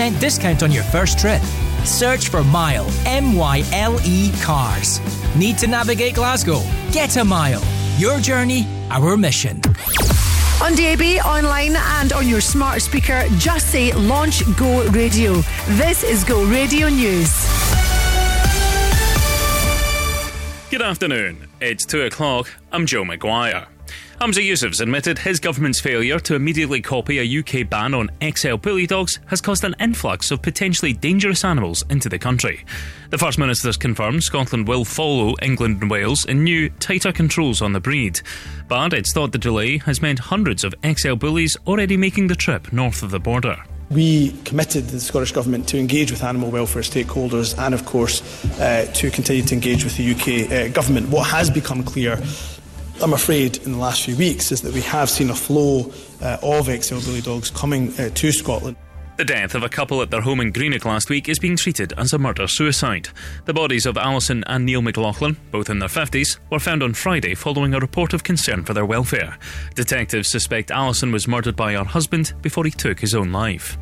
10% discount on your first trip. Search for Myle, M Y L E Cars. Need to navigate Glasgow? Get a Myle. Your journey, our mission. On DAB, online, and on your smart speaker, just say Launch Go Radio. This is Go Radio News. Good afternoon. It's 2 o'clock. I'm Joe McGuire. Humza Yousaf's admitted his government's failure to immediately copy a UK ban on XL bully dogs has caused an influx of potentially dangerous animals into the country. The First Minister's confirmed Scotland will follow England and Wales in new, tighter controls on the breed. But it's thought the delay has meant hundreds of XL bullies already making the trip north of the border. We committed the Scottish Government to engage with animal welfare stakeholders and, of course, uh, to continue to engage with the UK uh, Government. What has become clear, I'm afraid, in the last few weeks is that we have seen a flow uh, of XL bully dogs coming uh, to Scotland. The death of a couple at their home in Greenock last week is being treated as a murder suicide. The bodies of Alison and Neil McLaughlin, both in their 50s, were found on Friday following a report of concern for their welfare. Detectives suspect Alison was murdered by her husband before he took his own life.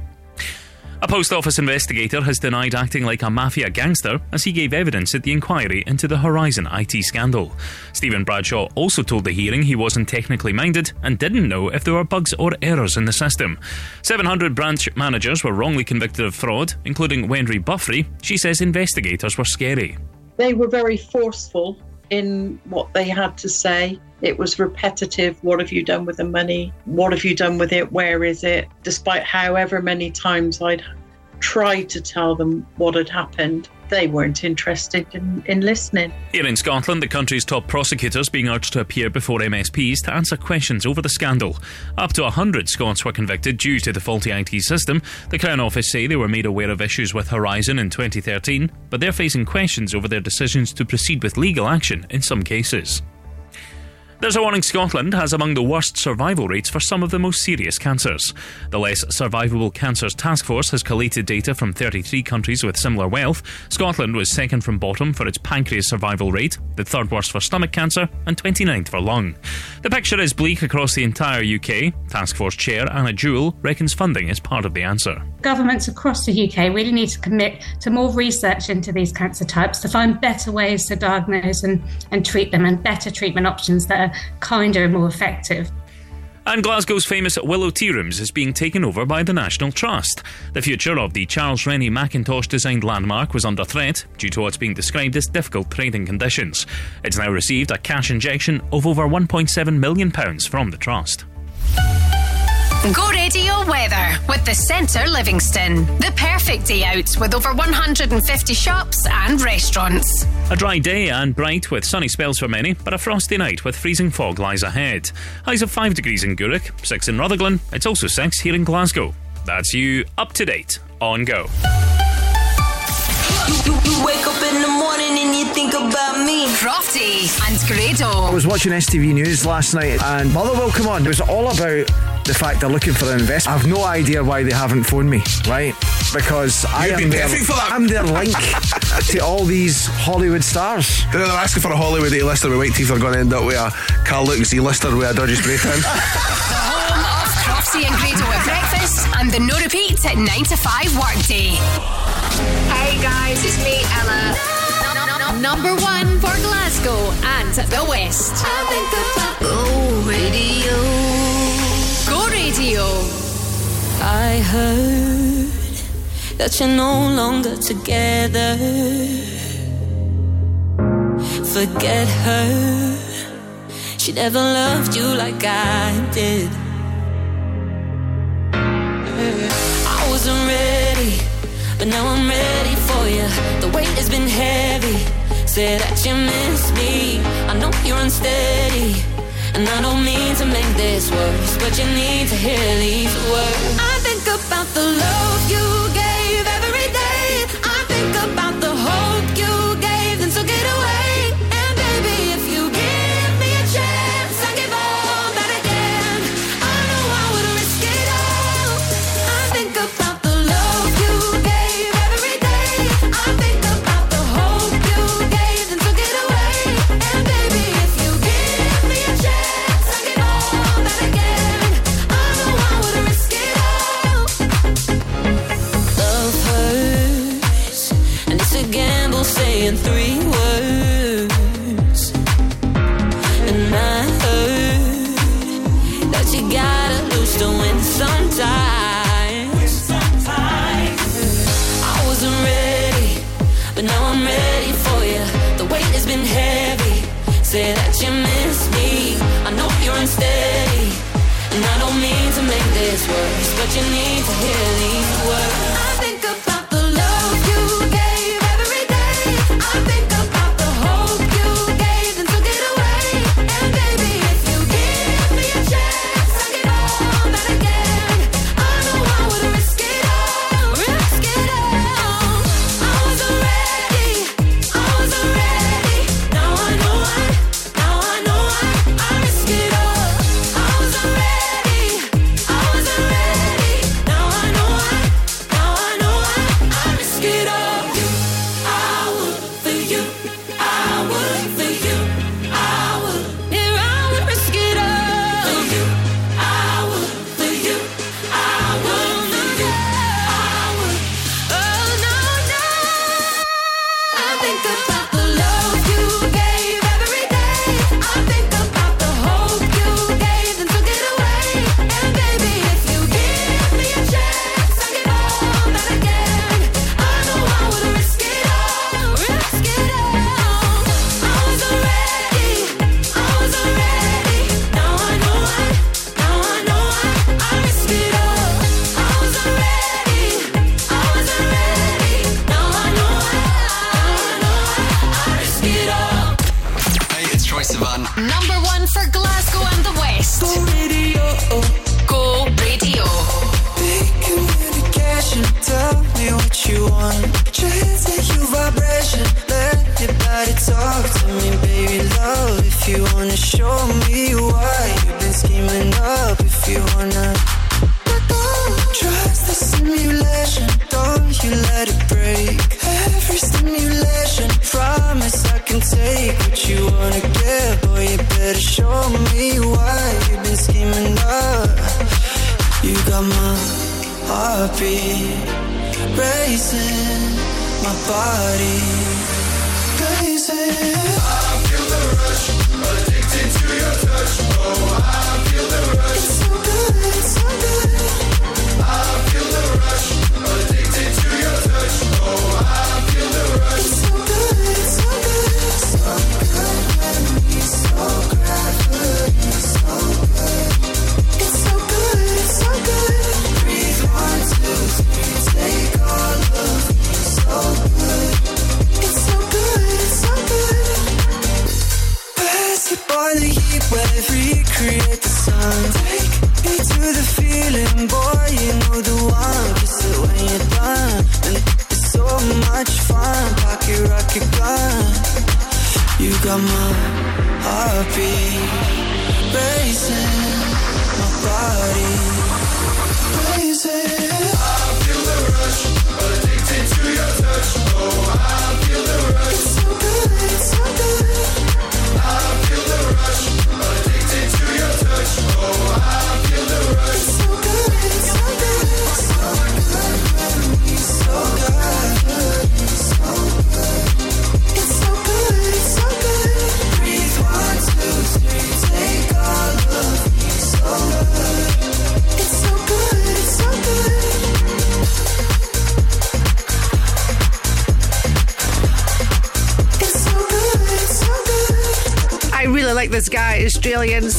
A post office investigator has denied acting like a mafia gangster as he gave evidence at the inquiry into the Horizon IT scandal. Stephen Bradshaw also told the hearing he wasn't technically minded and didn't know if there were bugs or errors in the system. 700 branch managers were wrongly convicted of fraud, including Wendy Buffrey. She says investigators were scary. They were very forceful in what they had to say. It was repetitive. What have you done with the money? What have you done with it? Where is it? Despite however many times I'd tried to tell them what had happened, they weren't interested in, in listening. Here in Scotland, the country's top prosecutors being urged to appear before MSPs to answer questions over the scandal. Up to 100 Scots were convicted due to the faulty IT system. The Crown Office say they were made aware of issues with Horizon in 2013, but they're facing questions over their decisions to proceed with legal action in some cases. There's a warning Scotland has among the worst survival rates for some of the most serious cancers. The Less Survivable Cancers Task Force has collated data from 33 countries with similar wealth. Scotland was second from bottom for its pancreas survival rate, the third worst for stomach cancer, and 29th for lung. The picture is bleak across the entire UK. Task Force Chair Anna Jewell reckons funding is part of the answer. Governments across the UK really need to commit to more research into these cancer types to find better ways to diagnose and, and treat them and better treatment options that are kinder and more effective. And Glasgow's famous Willow Tea Rooms is being taken over by the National Trust. The future of the Charles Rennie Mackintosh designed landmark was under threat due to what's being described as difficult trading conditions. It's now received a cash injection of over £1.7 million from the Trust. Go radio weather with the Centre Livingston. The perfect day out with over 150 shops and restaurants. A dry day and bright with sunny spells for many, but a frosty night with freezing fog lies ahead. Highs of 5 degrees in Gourock, 6 in Rutherglen, it's also 6 here in Glasgow. That's you up to date on Go. You, you wake up in the morning and you think about me. Crofty and Grado. I was watching STV News last night and Motherwell come on. It was all about the fact they're looking for an investment. I have no idea why they haven't phoned me, right? Because I You'd am their, for that. I'm their link to all these Hollywood stars. They're asking for a Hollywood A-lister with white teeth are going to end up with a Carl Lucas E-lister with a dodgy spray tan. Home of Crofty and Grado at breakfast and the no repeat at 9 to 5 workday. Hey guys, it's me, Ella. Number one for Glasgow and the West. I think about Go Radio. Go Radio. I heard that you're no longer together. Forget her. She never loved you like I did. I wasn't ready, but now I'm ready for you. The weight has been heavy. Say that you miss me. I know you're unsteady. And I don't mean to make this worse, but you need to hear these words. I think about the love but you need to hear these words.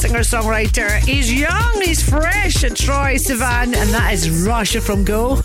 Singer songwriter. He's young, he's fresh, Troye Sivan, and that is Russia from Go.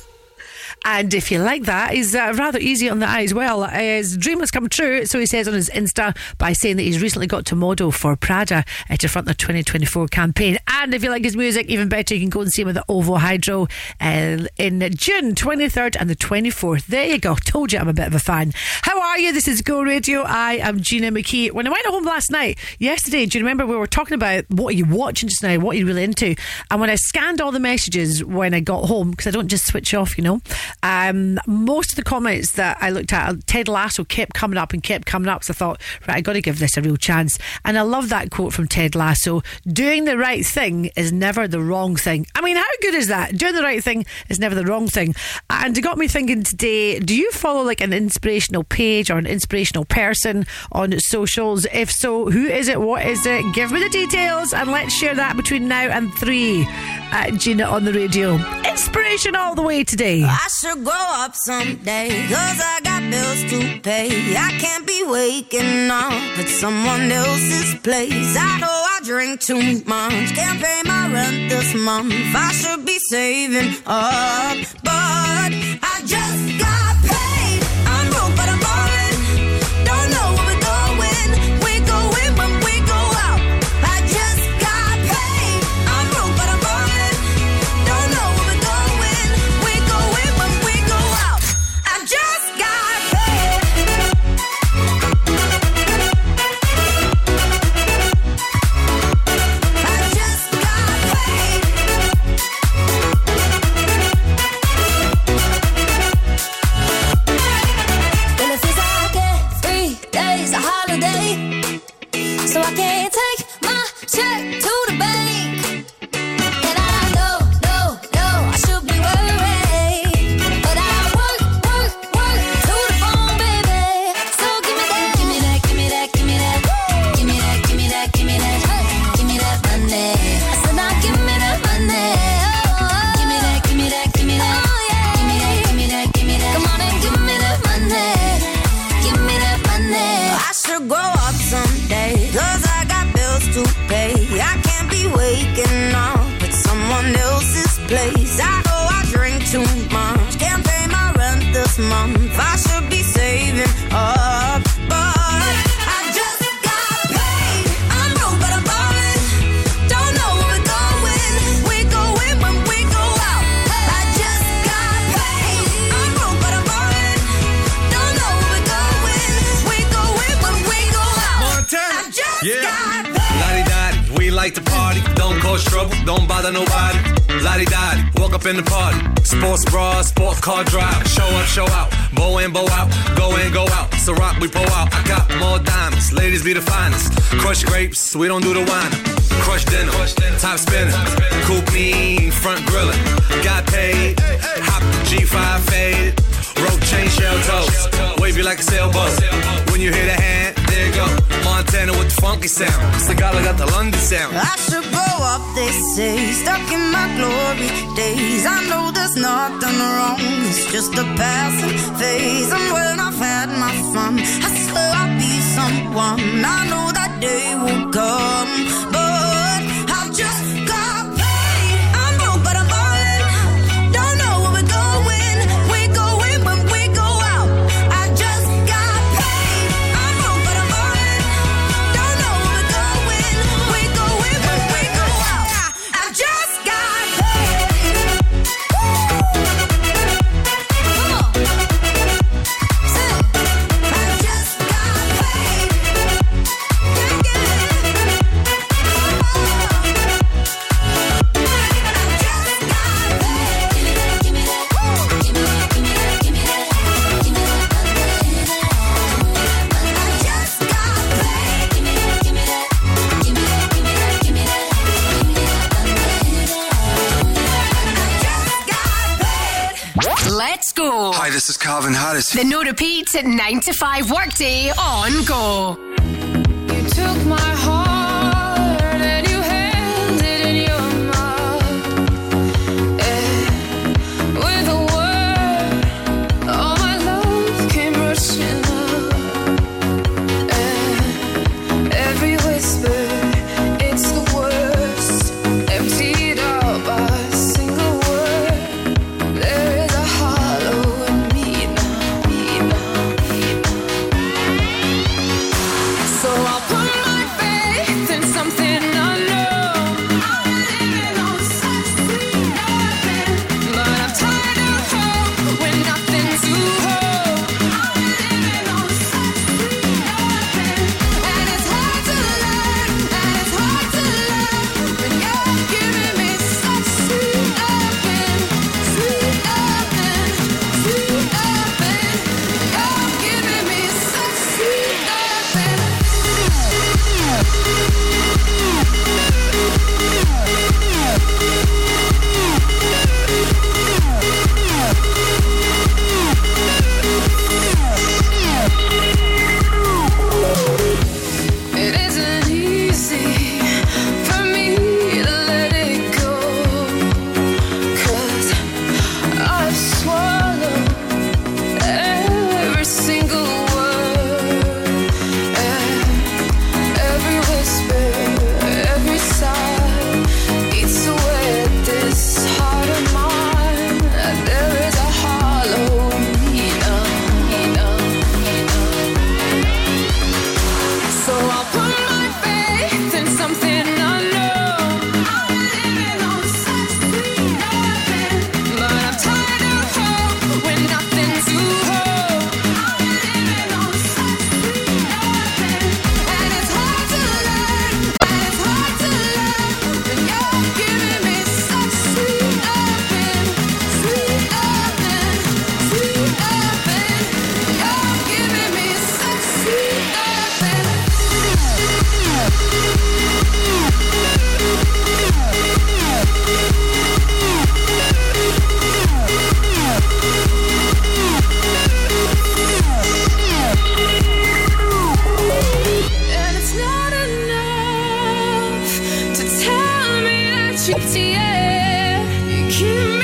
And if you like that, he's uh, rather easy on the eye as well. His dream has come true, so he says on his Insta by saying that he's recently got to model for Prada uh, to front the 2024 campaign. And if you like his music, even better, you can go and see him at the OVO Hydro uh, in June 23rd and the 24th. There you go. Told you I'm a bit of a fan. How are you? This is Go Radio. I am Gina McKie. When I went home last night, yesterday, do you remember we were talking about what are you watching just now, what are you really into? And when I scanned all the messages when I got home because I don't just switch off, you know. Um, most of the comments that I looked at, Ted Lasso kept coming up and kept coming up. So I thought, right, I got to give this a real chance. And I love that quote from Ted Lasso: "Doing the right thing is never the wrong thing." I mean, how good is that? Doing the right thing is never the wrong thing. And it got me thinking today: Do you follow like an inspirational page or an inspirational person on socials? If so, who is it? What is it? Give me the details and let's share that between now and three. Uh, and Gina on the radio. Inspiration all the way today. I should grow up someday, cause I got bills to pay. I can't be waking up at someone else's place. I know I drink too much, can't pay my rent this month. I should be saving up, but I just got. you, dear. You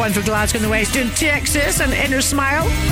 one for Glasgow and the Western Texas and Inner Smile.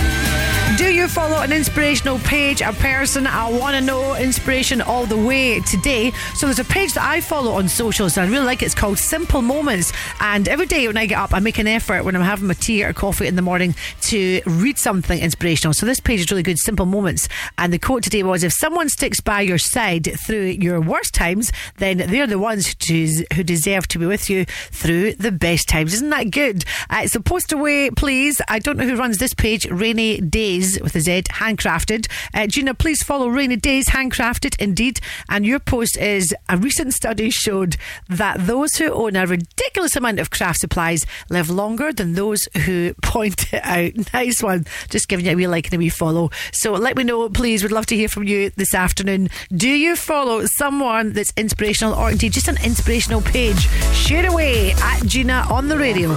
Do you follow an inspirational page, a person? I want to know inspiration all the way today. So there's a page that I follow on socials and I really like it. It's called Simple Moments. And every day when I get up, I make an effort when I'm having my tea or coffee in the morning to read something inspirational. So this page is really good, Simple Moments. And the quote today was if someone sticks by your side through your worst times, then they're the ones who deserve to be with you through the best times. Isn't that good? Uh, so post away, please. I don't know who runs this page, Rainy Days with a Z, handcrafted. Uh, Gina, please follow Rainy Days, handcrafted indeed. And your post is a recent study showed that those who own a ridiculous amount of craft supplies live longer than those who point it out. Nice one. Just giving you a wee like and a wee follow. So let me know, please. We'd love to hear from you this afternoon. Do you follow someone that's inspirational or indeed just an inspirational page? Share away at Gina on the radio.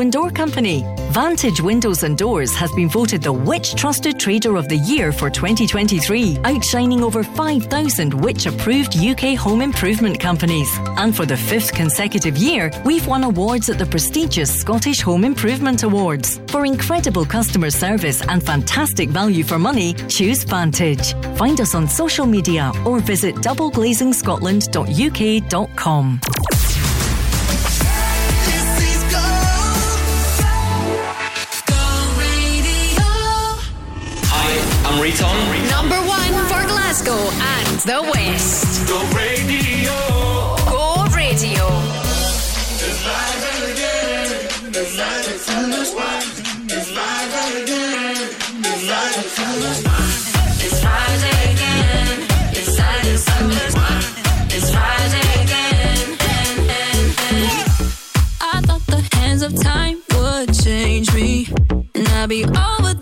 and door company? Vantage Windows and Doors has been voted the Which Trusted Trader of the Year for 2023, outshining over 5,000 Which approved UK home improvement companies. And for the fifth consecutive year, we've won awards at the prestigious Scottish Home Improvement Awards. For incredible customer service and fantastic value for money, choose Vantage. Find us on social media or visit doubleglazing.scotland.uk.com. Hi, Riton. Number one for Glasgow and the West. Go radio. Go Radio. It's Friday again. It's Saturday, Sunday. It's Friday again. I thought the hands of time would change me, and I'd be over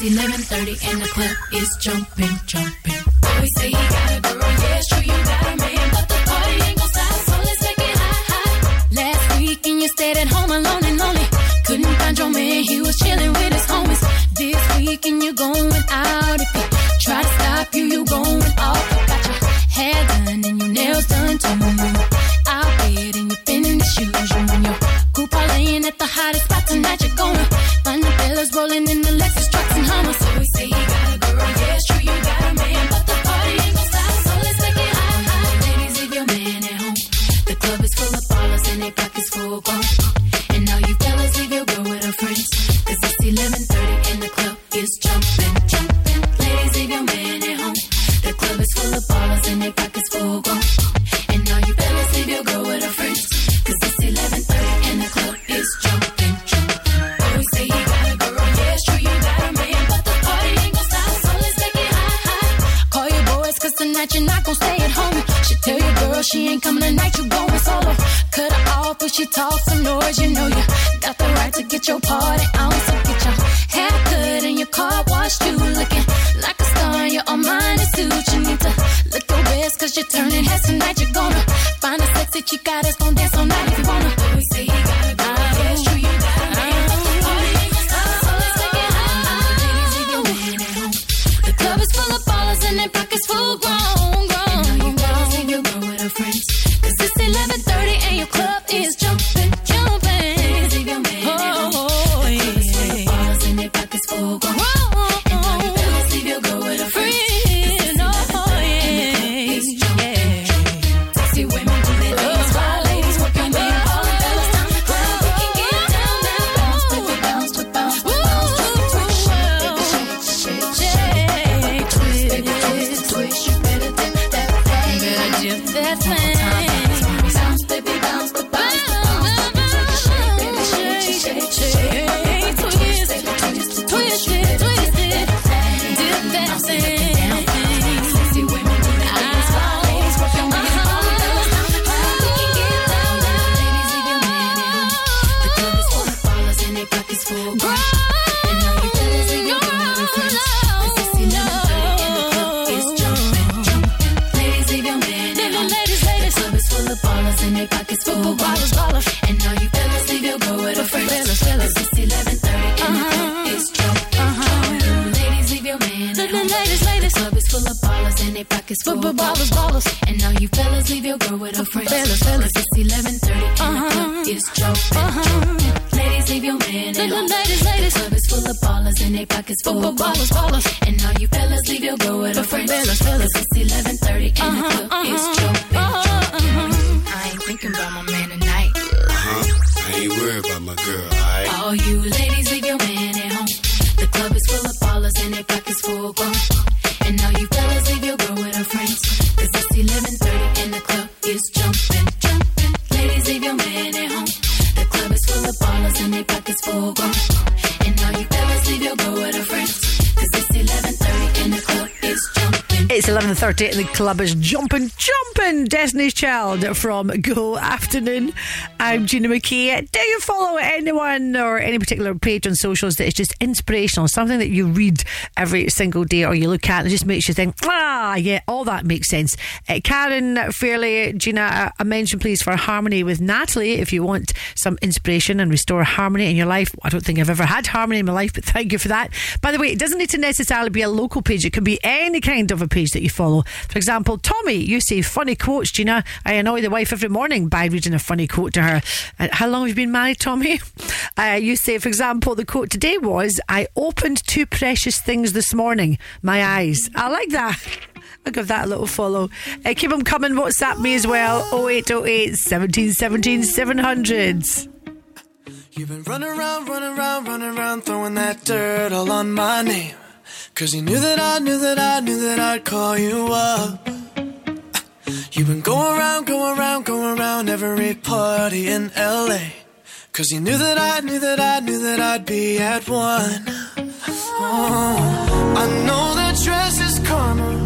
11:30 and the club is jumping, jumping. in the club is jumping, jumping. Destiny's Child from Go Afternoon. I'm Gina McKie. Do you follow anyone or any particular page on socials that is just inspirational, something that you read every single day or you look at and just makes you think, ah, Ah, yeah, all that makes sense. Uh, Karen Fairley, Gina, a mention please for Harmony with Natalie if you want some inspiration and restore harmony in your life. I don't think I've ever had harmony in my life, but thank you for that. By the way, it doesn't need to necessarily be a local page, it can be any kind of a page that you follow. For example, Tommy, you say funny quotes, Gina. I annoy the wife every morning by reading a funny quote to her. Uh, how long have you been married, Tommy? Uh, you say, for example, the quote today was, I opened two precious things this morning, my eyes. I like that. I'll give that a little follow. Uh, keep them coming. WhatsApp me as well 0808 1717 700. You've been running around, running around, running around, throwing that dirt all on my name. Cause you knew that I knew that I knew that I'd call you up. You've been going around, going around, going around every party in LA. Cause you knew that I knew that I knew that I'd be at one. Oh, I know that dress is karma.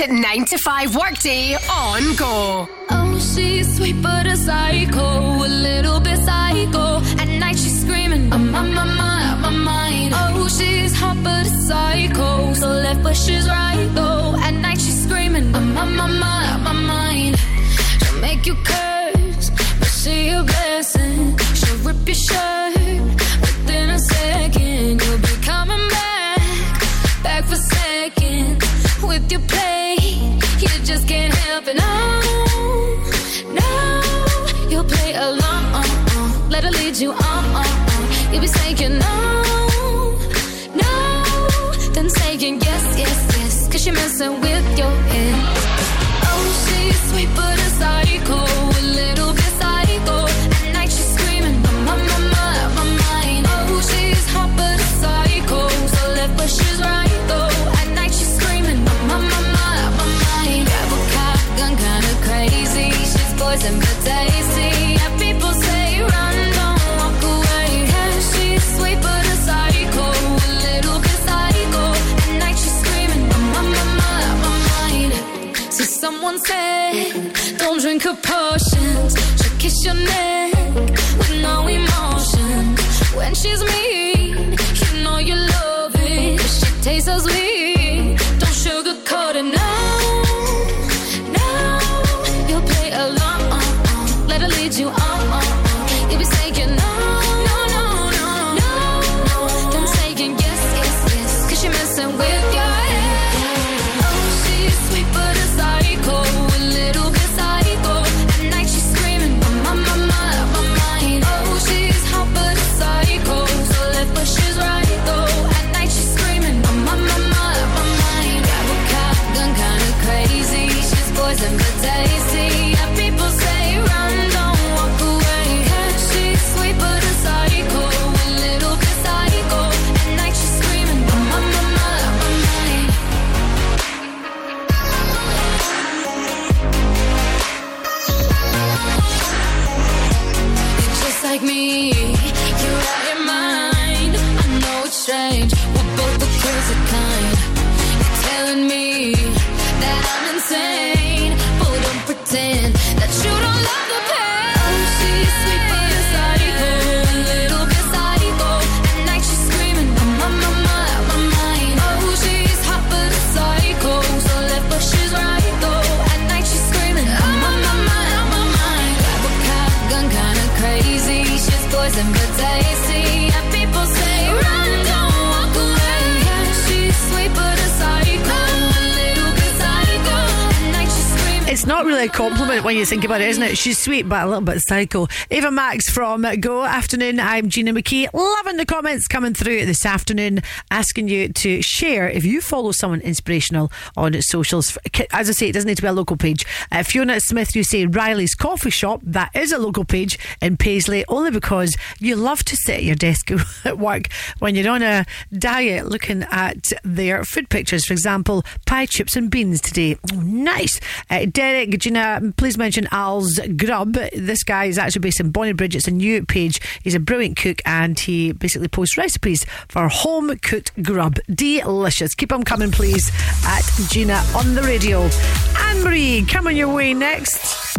ultimate 9 to 5 workday on go. Oh, she's sweet but a psycho, a little bit psycho. At night she's screaming, I'm on my mind, my mind. Oh, she's hot but a psycho, so left but she's right though. At night she's screaming, I'm on my mind, my mind. She'll make you curse, but she a blessing. She'll rip your shirt along. Let her lead you oh, oh, oh. on. You'll be saying no, really a compliment when you think about it, isn't it? She's sweet, but a little bit psycho. Ava Max from Go Afternoon. I'm Gina McKie. Loving the comments coming through this afternoon, asking you to share if you follow someone inspirational on socials. As I say, it doesn't need to be a local page. Uh, Fiona Smith, you say Riley's Coffee Shop. That is a local page in Paisley, only because you love to sit at your desk at work when you're on a diet looking at their food pictures. For example, pie, chips, and beans today. Oh, nice. Uh, Derek, Gina, please mention Al's Grub. This guy is actually based in Bonnybridge. It's a new page. He's a brilliant cook and he basically posts recipes for home cooked grub. Delicious. Keep them coming, please, at Gina on the radio. Marie, coming your way next.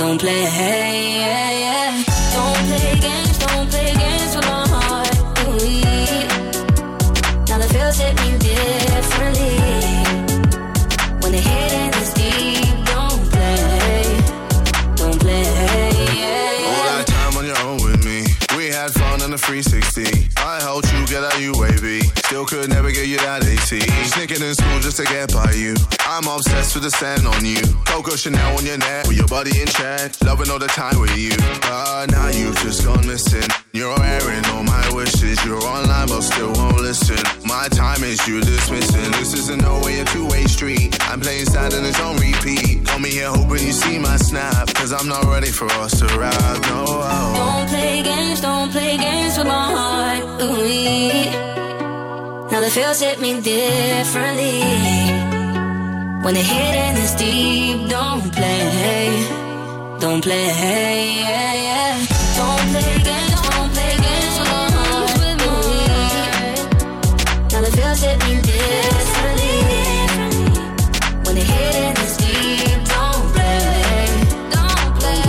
don't play, yeah, yeah. Don't play games, don't play games with my heart. Ooh Now the feels hit me differently. When the hitting is deep, don't play, don't play, yeah, All that time on your own with me. We had fun in the 360. I helped you get out UAV. Still could never get you that AT. Sneaking in school just to get by you. I'm obsessed with the sand on you. Coco Chanel on your neck with your body in check. Loving all the time with you. But now you've just gone missing. You're airing all my wishes. You're online but still won't listen. My time is you dismissing. This is a no way a two-way street. I'm playing sad and it's on repeat. Call me here hoping you see my snap. Cause I'm not ready for us to ride. No. Don't play games, don't play games with my heart. Ooh Now the feels hit me differently. When the hitting is deep, don't play, don't play, yeah, yeah. Don't play games, don't play games with. Ooh Now the feels hit me differently. When the hitting is deep, don't play, don't play,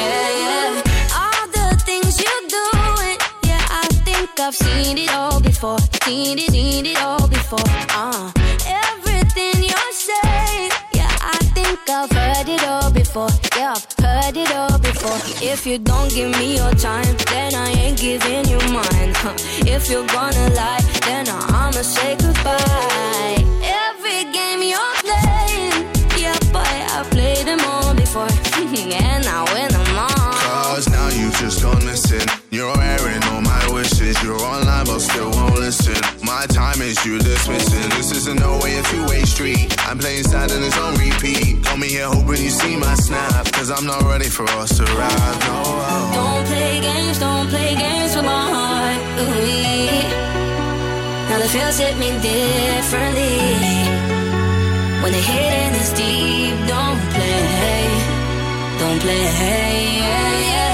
yeah, yeah. All the things you doing, yeah, I think I've seen it all before, seen it, seen it all before. Uh, everything you're saying, yeah, I think I've heard it all before, yeah, I've heard it all before. If you don't give me your time, then I ain't giving you mine. Huh. If you're gonna lie, then I'ma say goodbye. Every game you're playing, yeah, boy, I've played them all before, and I win them all. Cause now you've just gone missing. You're airing all my wishes. You're online but still won't listen. My time is you dismissing. This isn't no way a two-way street. I'm playing sad and it's on repeat. Call me here hoping you see my snap. Cause I'm not ready for us to ride. No. Don't play games, don't play games with my heart. Ooh Now the feels hit me differently. When the hitting is deep, don't play, don't play, yeah, yeah.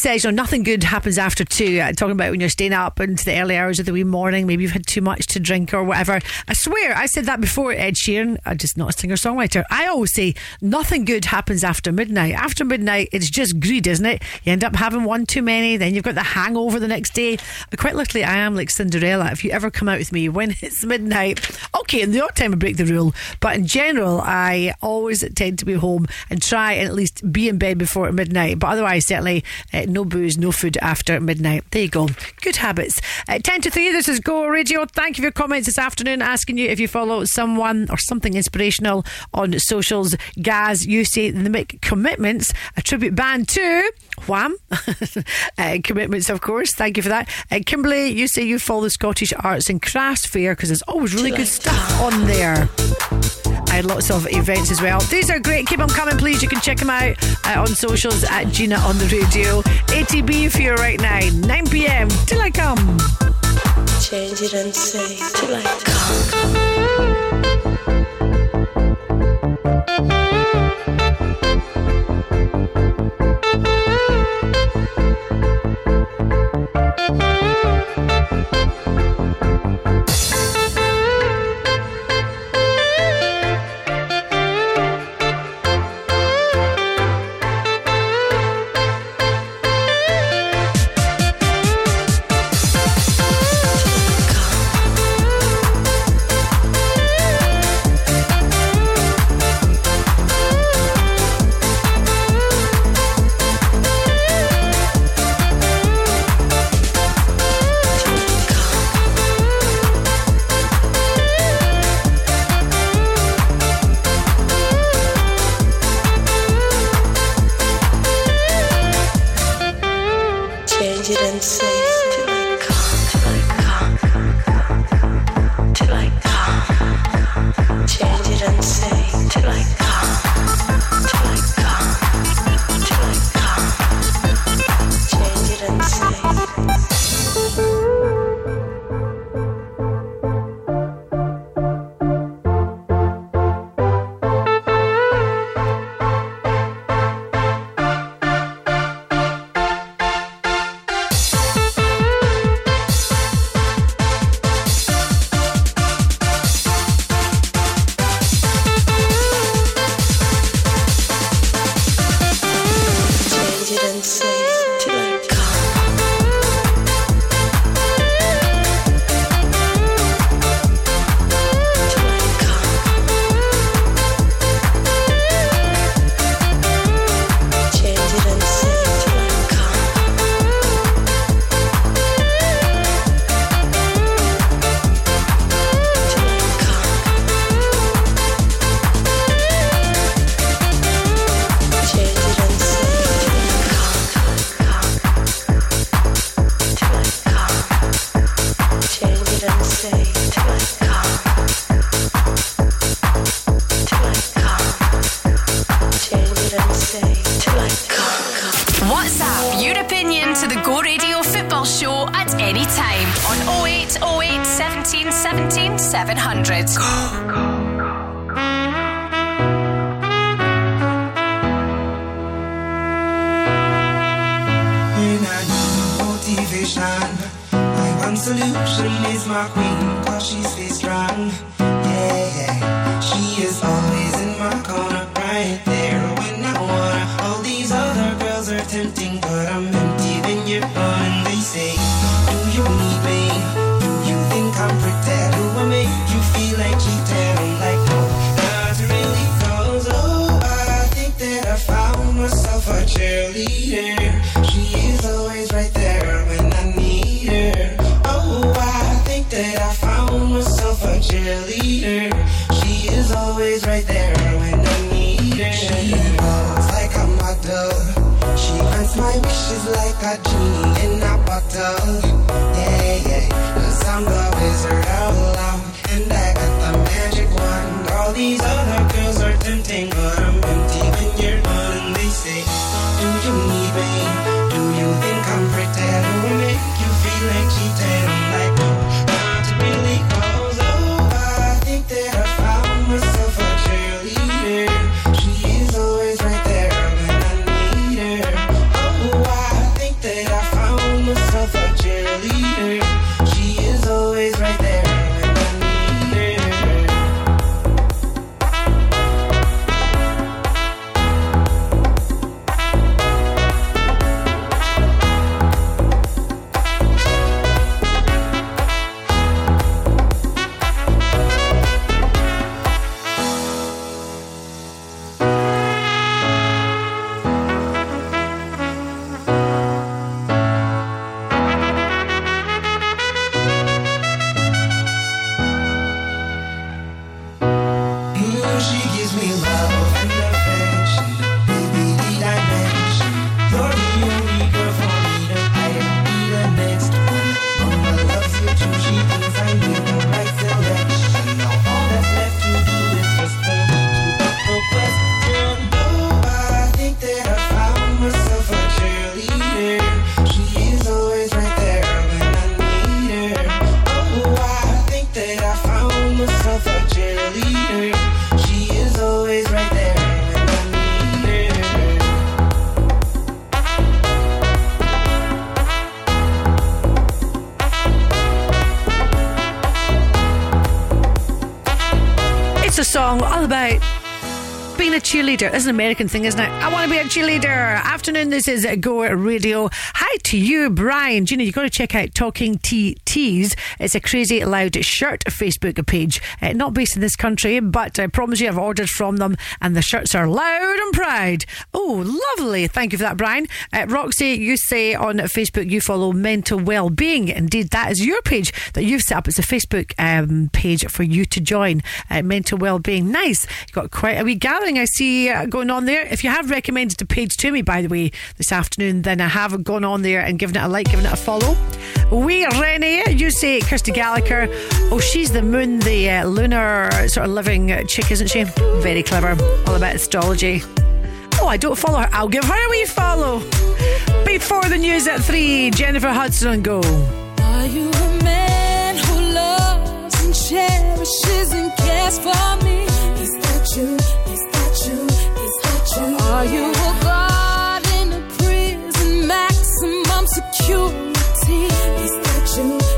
says, you know, nothing good happens after two. Uh, talking about when you're staying up into the early hours of the wee morning, maybe you've had too much to drink or whatever. I swear, I said that before Ed Sheeran. I'm just not a singer songwriter. I always say, nothing good happens after midnight. After midnight, it's just greed, isn't it? You end up having one too many, then you've got the hangover the next day. Quite literally, I am like Cinderella. If you ever come out with me when it's midnight, okay, in the odd time I break the rule, but in general, I always tend to be home and try and at least be in bed before midnight. But otherwise, certainly uh, no booze, no food after midnight. There you go. Good habits. Uh, 10 to 3, this is Go Radio. Thank you for your comments this afternoon, asking you if you follow someone or something inspirational on socials. Gaz, you say they make commitments, a tribute band to Wham. uh, commitments, of course. Thank you for that. Uh, Kimberly, you say you follow the Scottish Arts and Crafts Fair because there's always really good stuff on there. I had lots of events as well. These are great. Keep them coming, please. You can check them out uh, on socials at Gina on the radio. ATB for you right now, 9 pm. Till I come. Change it and say till I Change say cheerleader. It's an American thing, isn't it? I want to be a cheerleader. Afternoon, this is Go Radio. Hi to you, Brian. Gina, you've got to check out Talking T Tees. It's a crazy loud shirt Facebook page. Uh, not based in this country, but I promise you I've ordered from them and the shirts are loud and proud. Oh, lovely. Thank you for that, Brian. Uh, Roxy, you say on Facebook you follow mental well-being. Indeed, that is your page that you've set up. It's a Facebook um, page for you to join. Uh, mental well-being. Nice. You've got quite a wee gathering I see uh, going on there. If you have recommended the page to me, by the way, this afternoon, then I have gone on there and given it a like, given it a follow. We, Renee, you say Kirsty Gallagher. Oh, she's the moon, the uh, lunar sort of living chick, isn't she? Very clever. All about astrology. Oh, I don't follow her. I'll give her a wee follow. Before the news at three, Jennifer Hudson on Go. Are you a man who loves and cherishes and cares for me? Is that you? Is that you? Is that you? Are you a in a prison, maximum security? Is that you?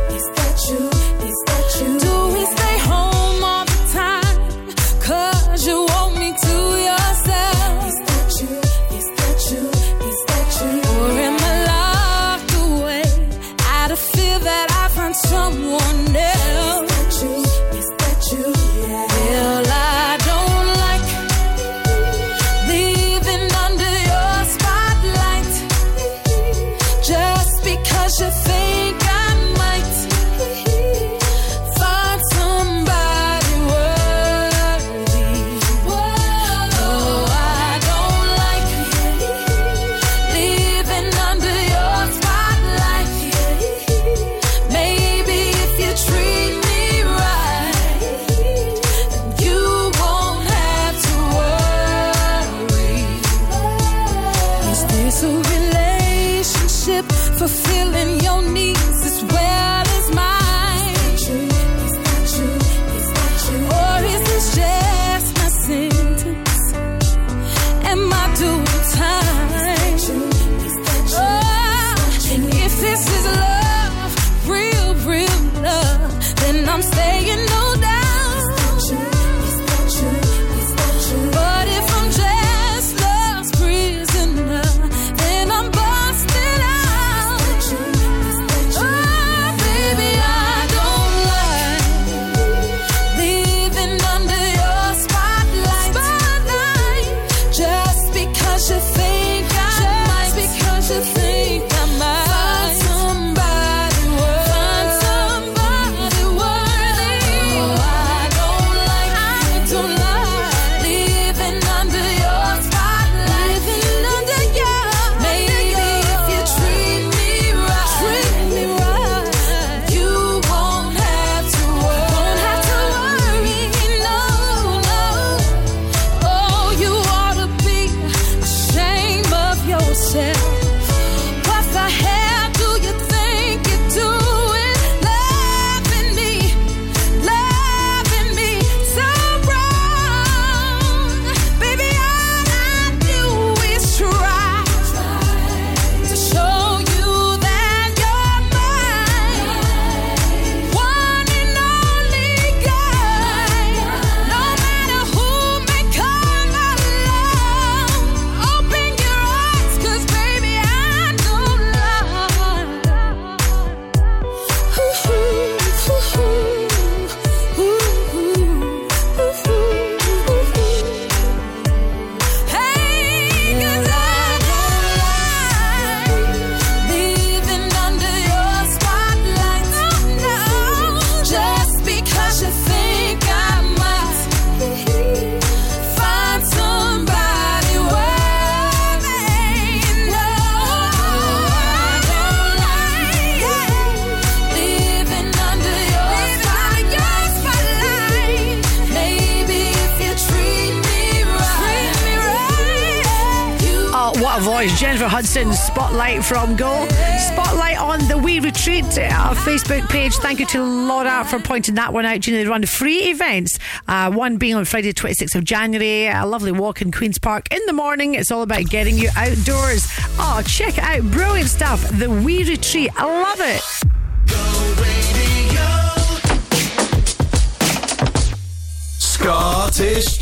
Spotlight from Go. Spotlight on the We Retreat uh, Facebook page. Thank you to Laura for pointing that one out. Know, they run free events, uh, one being on Friday, 26th of January, a lovely walk in Queen's Park in the morning. It's all about getting you outdoors. Oh, check it out. Brilliant stuff. The We Retreat. I love it. Scottish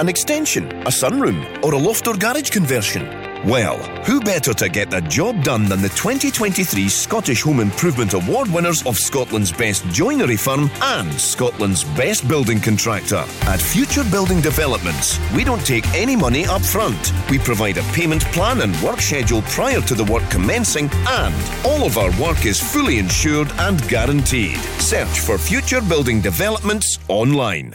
An extension, a sunroom, or a loft or garage conversion? Well, who better to get the job done than the 2023 Scottish Home Improvement Award winners of Scotland's Best Joinery Firm and Scotland's Best Building Contractor? At Future Building Developments, we don't take any money up front. We provide a payment plan and work schedule prior to the work commencing, and all of our work is fully insured and guaranteed. Search for Future Building Developments online.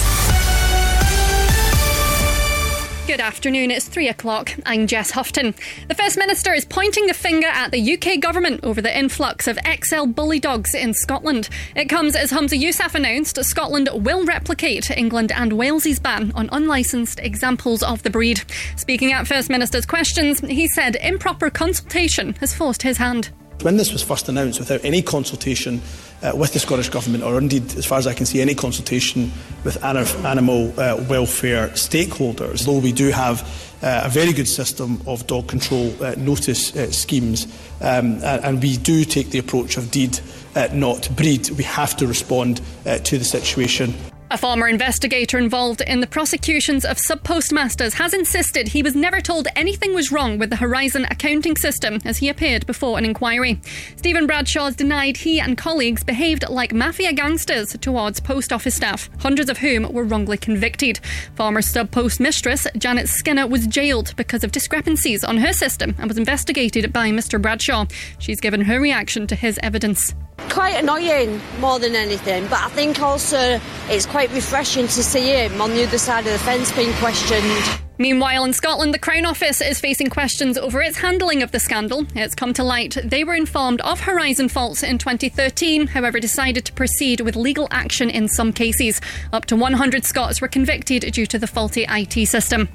Afternoon, it's three o'clock. I'm Jess Houghton. The First Minister is pointing the finger at the UK government over the influx of XL bully dogs in Scotland. It comes as Humza Yousaf announced Scotland will replicate England and Wales's ban on unlicensed examples of the breed. Speaking at First Minister's questions, he said improper consultation has forced his hand. When this was first announced without any consultation uh, with the Scottish Government, or indeed, as far as I can see, any consultation with animal uh, welfare stakeholders, though we do have uh, a very good system of dog control uh, notice uh, schemes, um, and, we do take the approach of deed, uh, not breed. We have to respond to the situation. A former investigator involved in the prosecutions of sub postmasters has insisted he was never told anything was wrong with the Horizon accounting system as he appeared before an inquiry. Stephen Bradshaw has denied he and colleagues behaved like mafia gangsters towards post office staff, hundreds of whom were wrongly convicted. Former sub post mistress Janet Skinner was jailed because of discrepancies on her system and was investigated by Mr. Bradshaw. She's given her reaction to his evidence. Quite annoying more than anything, but I think also it's quite refreshing to see him on the other side of the fence being questioned. Meanwhile, in Scotland, the Crown Office is facing questions over its handling of the scandal. It's come to light they were informed of Horizon faults in 2013, however, decided to proceed with legal action in some cases. Up to 100 Scots were convicted due to the faulty IT system.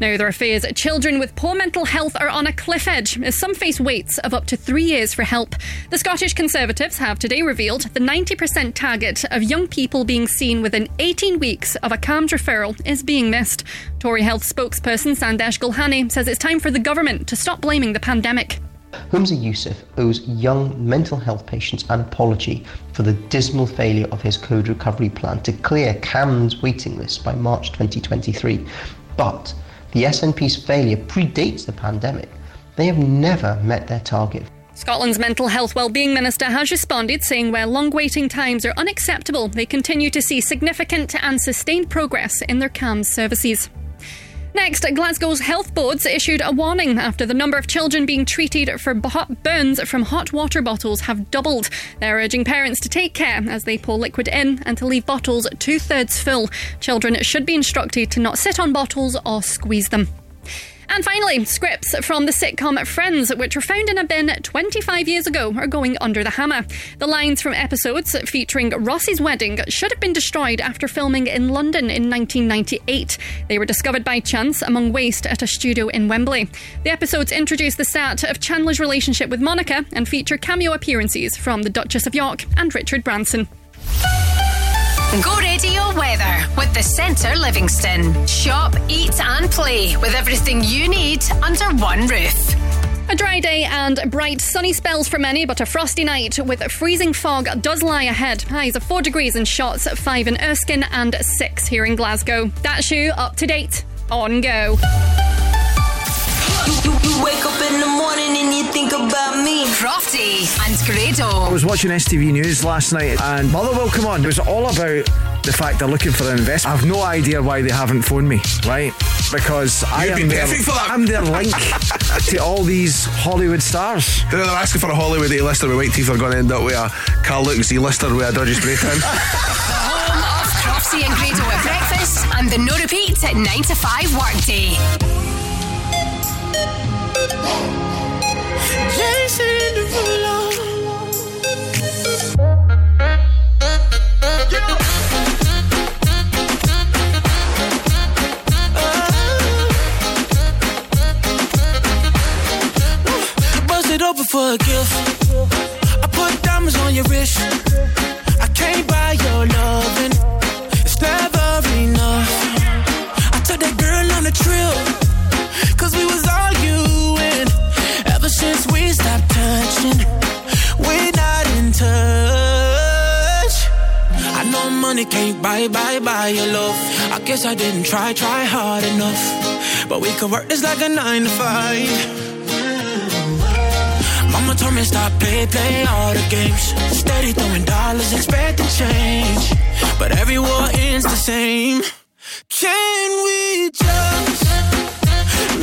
Now, there are fears children with poor mental health are on a cliff edge as some face waits of up to three years for help. The Scottish Conservatives have today revealed the 90% target of young people being seen within 18 weeks of a CAMHS referral is being missed. Tory health spokesperson Sandesh Gulhani says it's time for the government to stop blaming the pandemic. Humza Yousaf owes young mental health patients an apology for the dismal failure of his code recovery plan to clear CAMHS waiting lists by March 2023. But the SNP's failure predates the pandemic. They have never met their target. Scotland's Mental Health Wellbeing Minister has responded, saying where long waiting times are unacceptable, they continue to see significant and sustained progress in their CAMHS services. Next, Glasgow's health boards issued a warning after the number of children being treated for burns from hot water bottles have doubled. They're urging parents to take care as they pour liquid in and to leave bottles two thirds full. Children should be instructed to not sit on bottles or squeeze them. And finally, scripts from the sitcom Friends, which were found in a bin 25 years ago, are going under the hammer. The lines from episodes featuring Ross's wedding should have been destroyed after filming in London in 1998. They were discovered by chance among waste at a studio in Wembley. The episodes introduce the start of Chandler's relationship with Monica and feature cameo appearances from the Duchess of York and Richard Branson. Go radio weather with the Centre Livingston. Shop, eat, and play with everything you need under one roof. A dry day and bright sunny spells for many, but a frosty night with freezing fog does lie ahead. Highs of 4 degrees in Shotts, 5 in Erskine, and 6 here in Glasgow. That's you up to date. On go. You, you wake up in the morning and you think about me. Crofty and Grado. I was watching STV News last night and Motherwell Come On. It was all about the fact they're looking for an investor. I've no idea why they haven't phoned me, right? Because I You'd am be their, for that. I'm their link to all these Hollywood stars. They're asking for a Hollywood A-lister with white teeth are going to end up with a Carl Luke Z-lister with a dodgy spray tan. Home of Croftsy and Grado at breakfast and the no repeat at 9 to 5 workday. Cause we was arguing. We stopped touching, we're not in touch. I know money can't buy, buy, buy your love. I guess I didn't try, try hard enough. But we could work this like a nine to five. Mama told me stop play, play all the games. Steady throwing dollars, expecting change. But every war ends the same. Can we just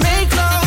make love?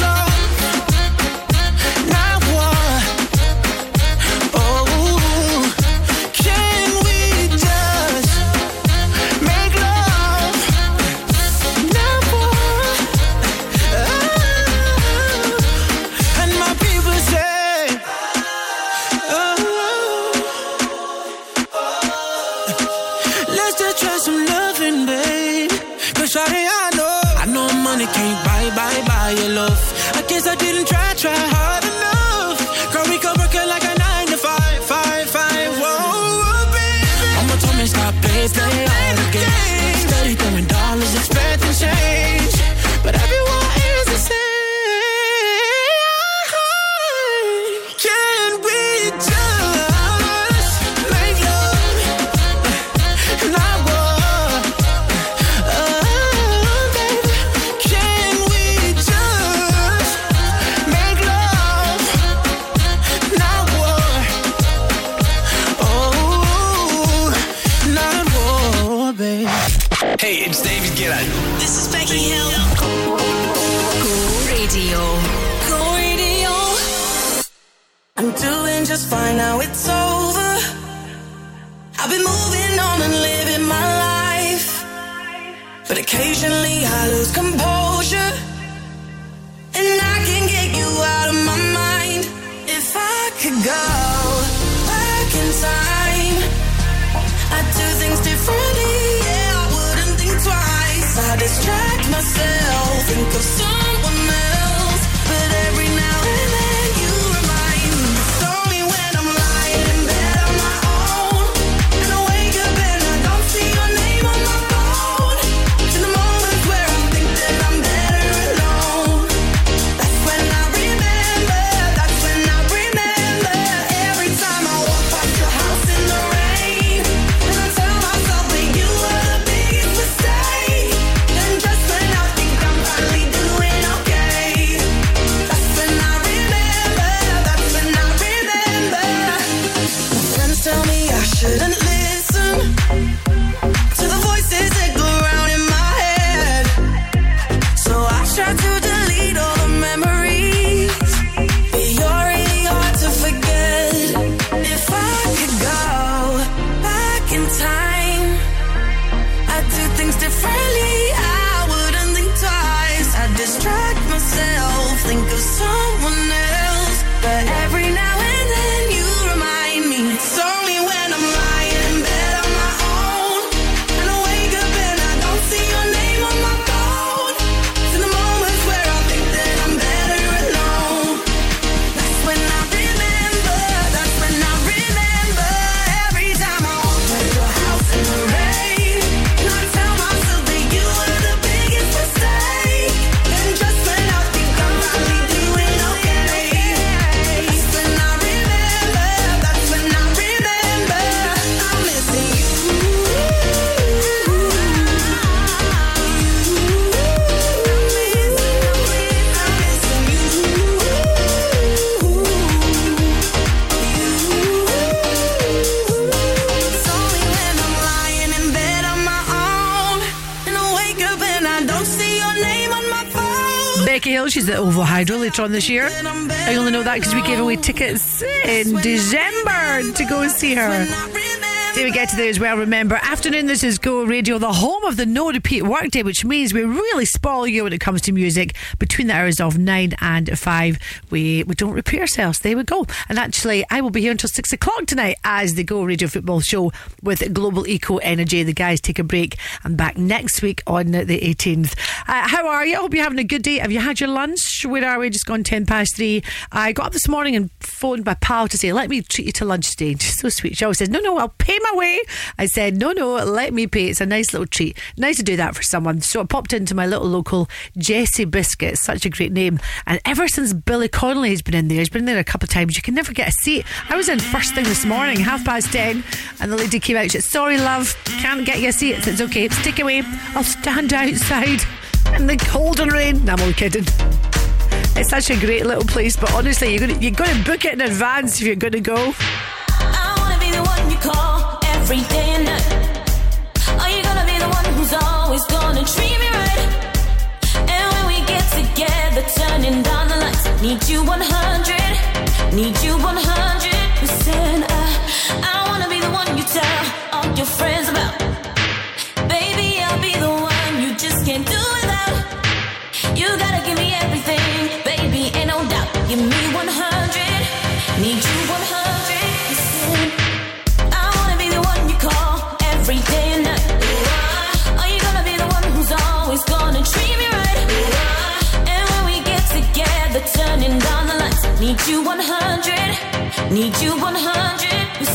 later on this year. I only know that because we gave away tickets in December to go and see her. There we get to there as well. Remember, afternoon, this is Go Radio, the home of the no repeat workday, which means we really spoil you when it comes to music between the hours of 9 and 5. We, we don't repeat ourselves. There we go. And actually, I will be here until 6 o'clock tonight as the Go Radio football show with Global Eco Energy. The guys take a break. I'm back next week on the 18th. Uh, how are you? I hope you're having a good day. Have you had your lunch? Where are we? Just gone 10 past 3. I got up this morning and phoned my pal to say, let me treat you to lunch today. She's so sweet. She always says, no, no, I'll pay my way. I said, no, no, let me pay. It's a nice little treat. Nice to do that for someone. So I popped into my little local Jessie Biscuit. Such a great name. And ever since Billy Connolly has been in there, he's been there a couple of times, you can never get a seat. I was in first thing this morning, half past 10, and the lady came out. She said, sorry, love, can't get you a seat. It's okay, it's take away. I'll stand outside in the cold and rain. I'm only kidding. It's such a great little place, but honestly, you're going you're to book it in advance if you're to go. I wanna be the one you call every day and night. Are you gonna be the one who's always gonna treat me right? And when we get together, turning down the lights, need you 100, need you 100 need you 100, need you 100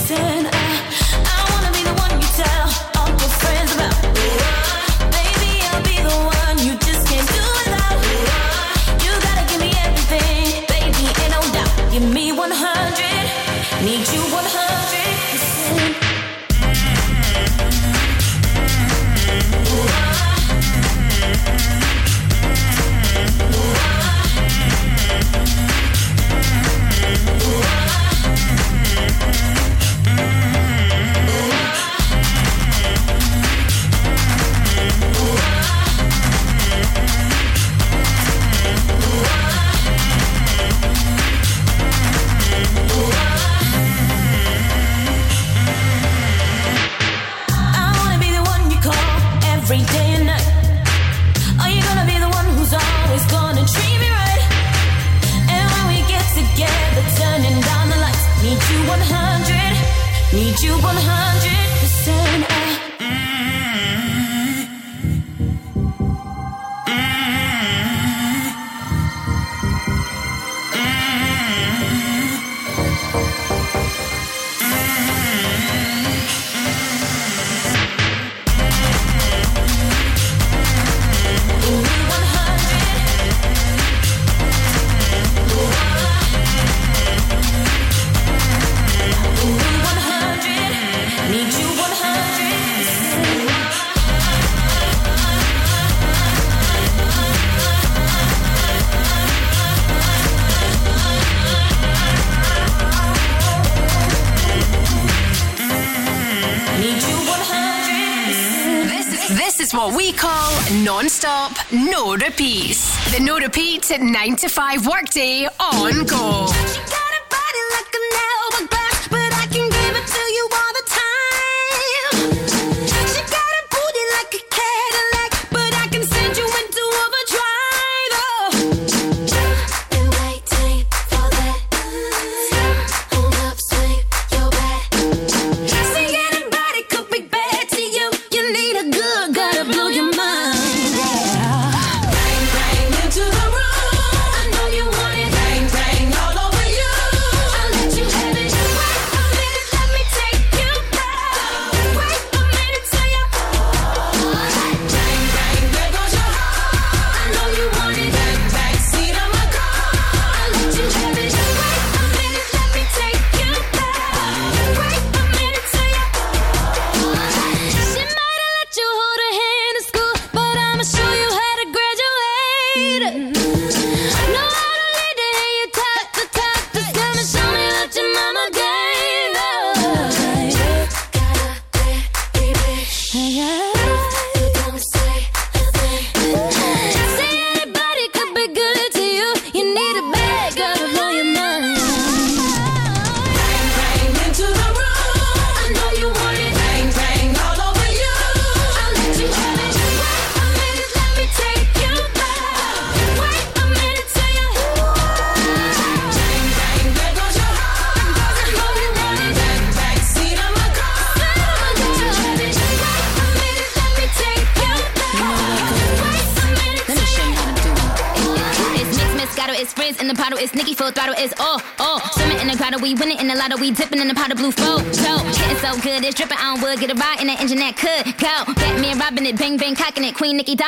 The no repeat 9 to 5 workday on go.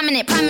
dominant, prominent.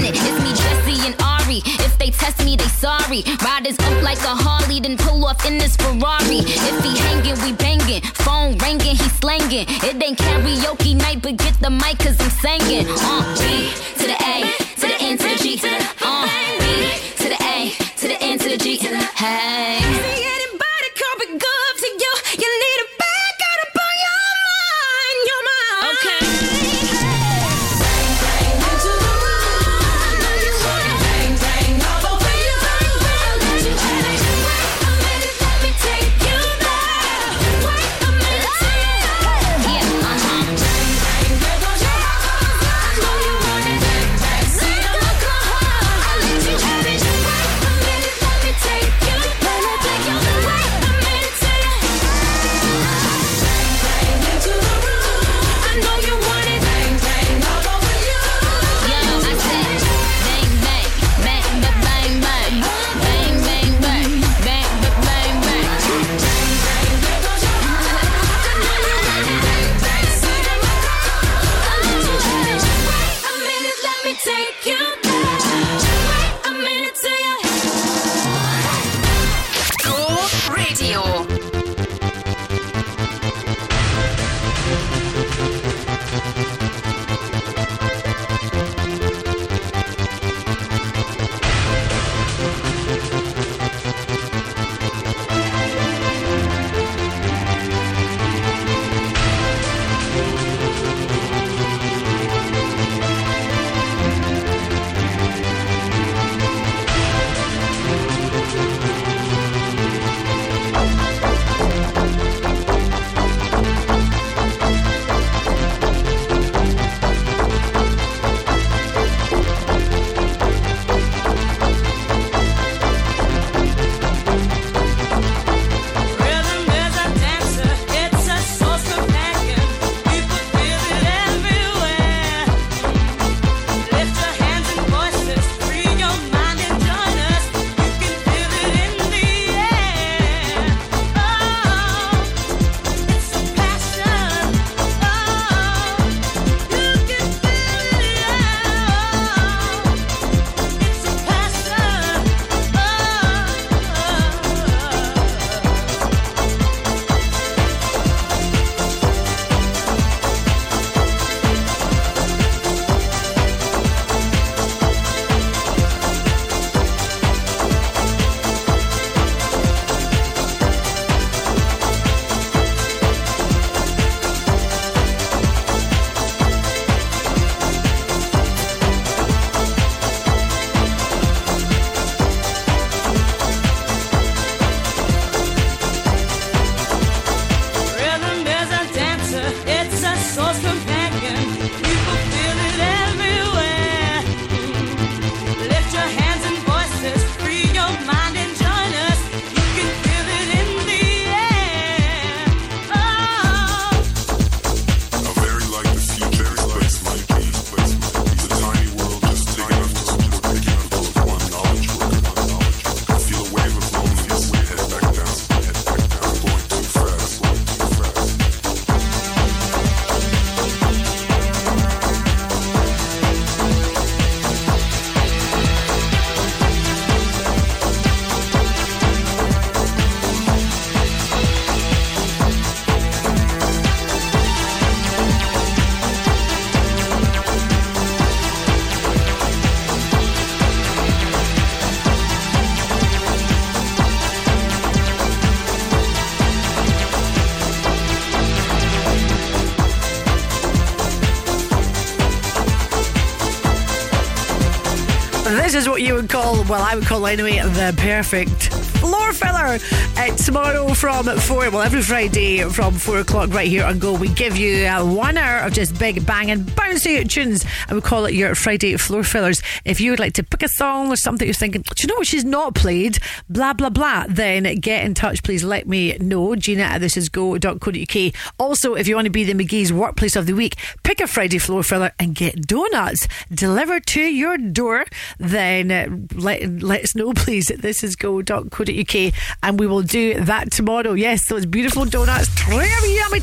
This is what you would call, well, I would call anyway, the perfect floor filler. Uh, tomorrow from four, well, every Friday from four o'clock right here on Go, we give you uh, one hour of just big bang and bouncy tunes, and we call it your Friday floor fillers. If you would like to pick a song or something you're thinking, do you know what she's not played? Blah, blah, blah. Then get in touch, please. Let me know. Gina at this is go.co.uk. Also, if you want to be the McKie's workplace of the week, pick a Friday floor filler and get donuts delivered to your door. Then uh, let, let us know, please. This is go.co.uk, and we will do that tomorrow. Yes, those beautiful donuts, of yummy,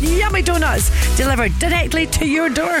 yummy donuts delivered directly to your door.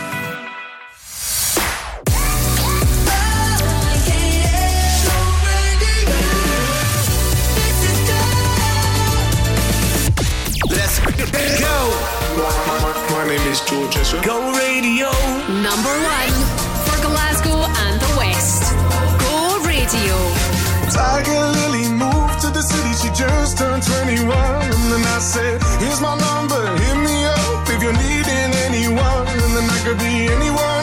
Number one for Glasgow and the West. Go Radio. Tiger Lily moved to the city, she just turned 21. And then I said, Here's my number, hit me up if you're needing anyone. And then I could be anyone,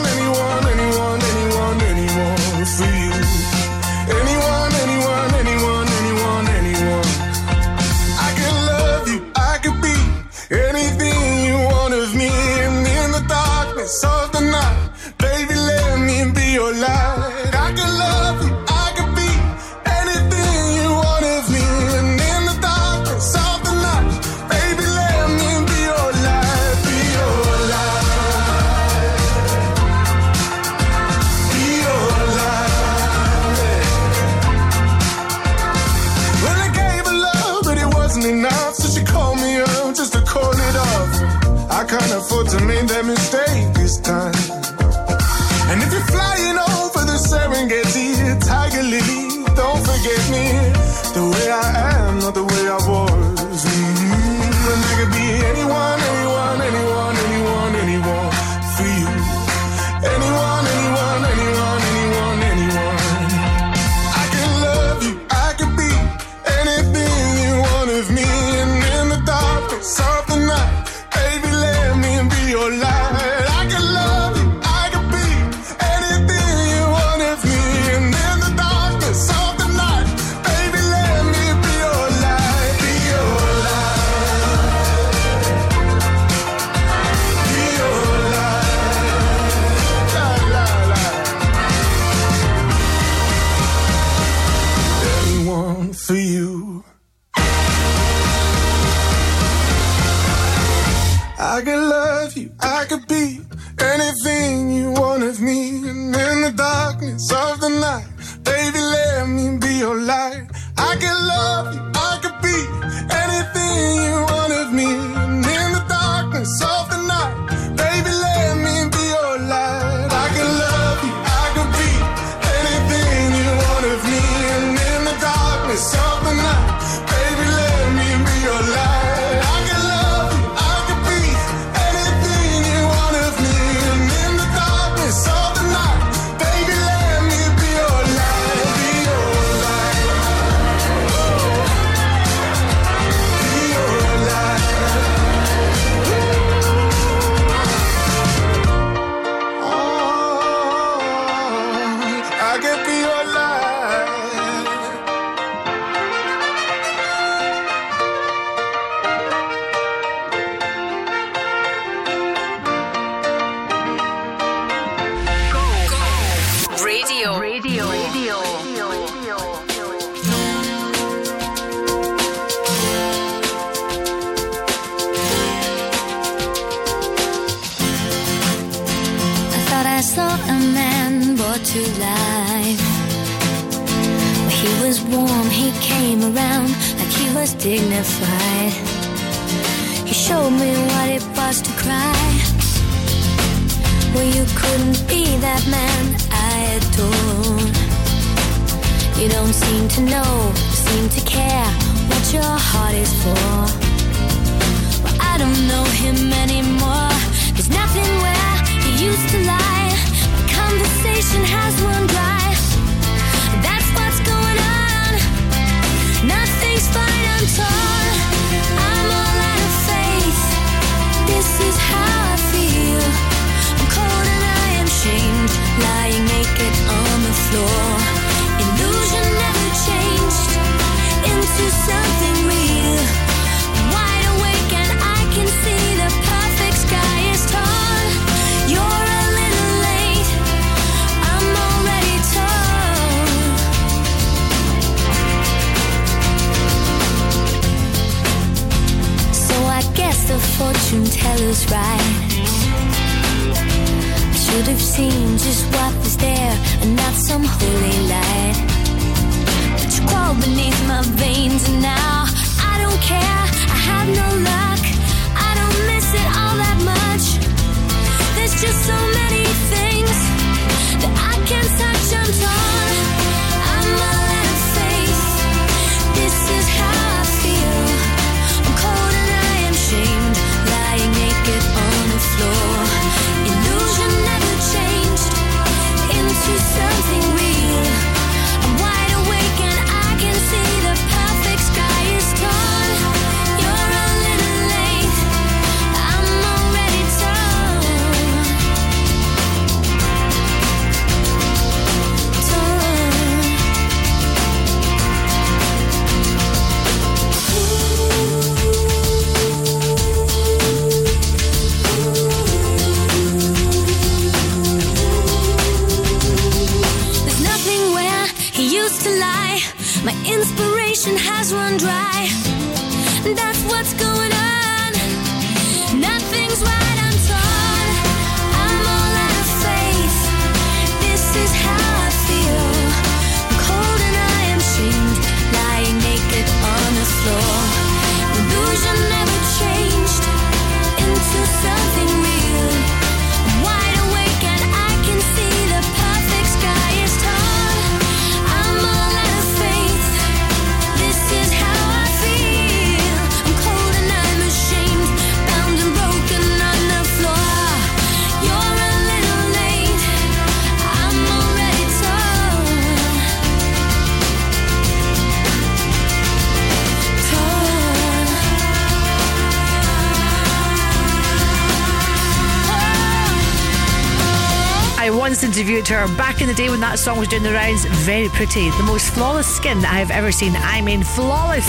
that song was doing the rounds. Very pretty. The most flawless skin that I have ever seen. I mean, flawless.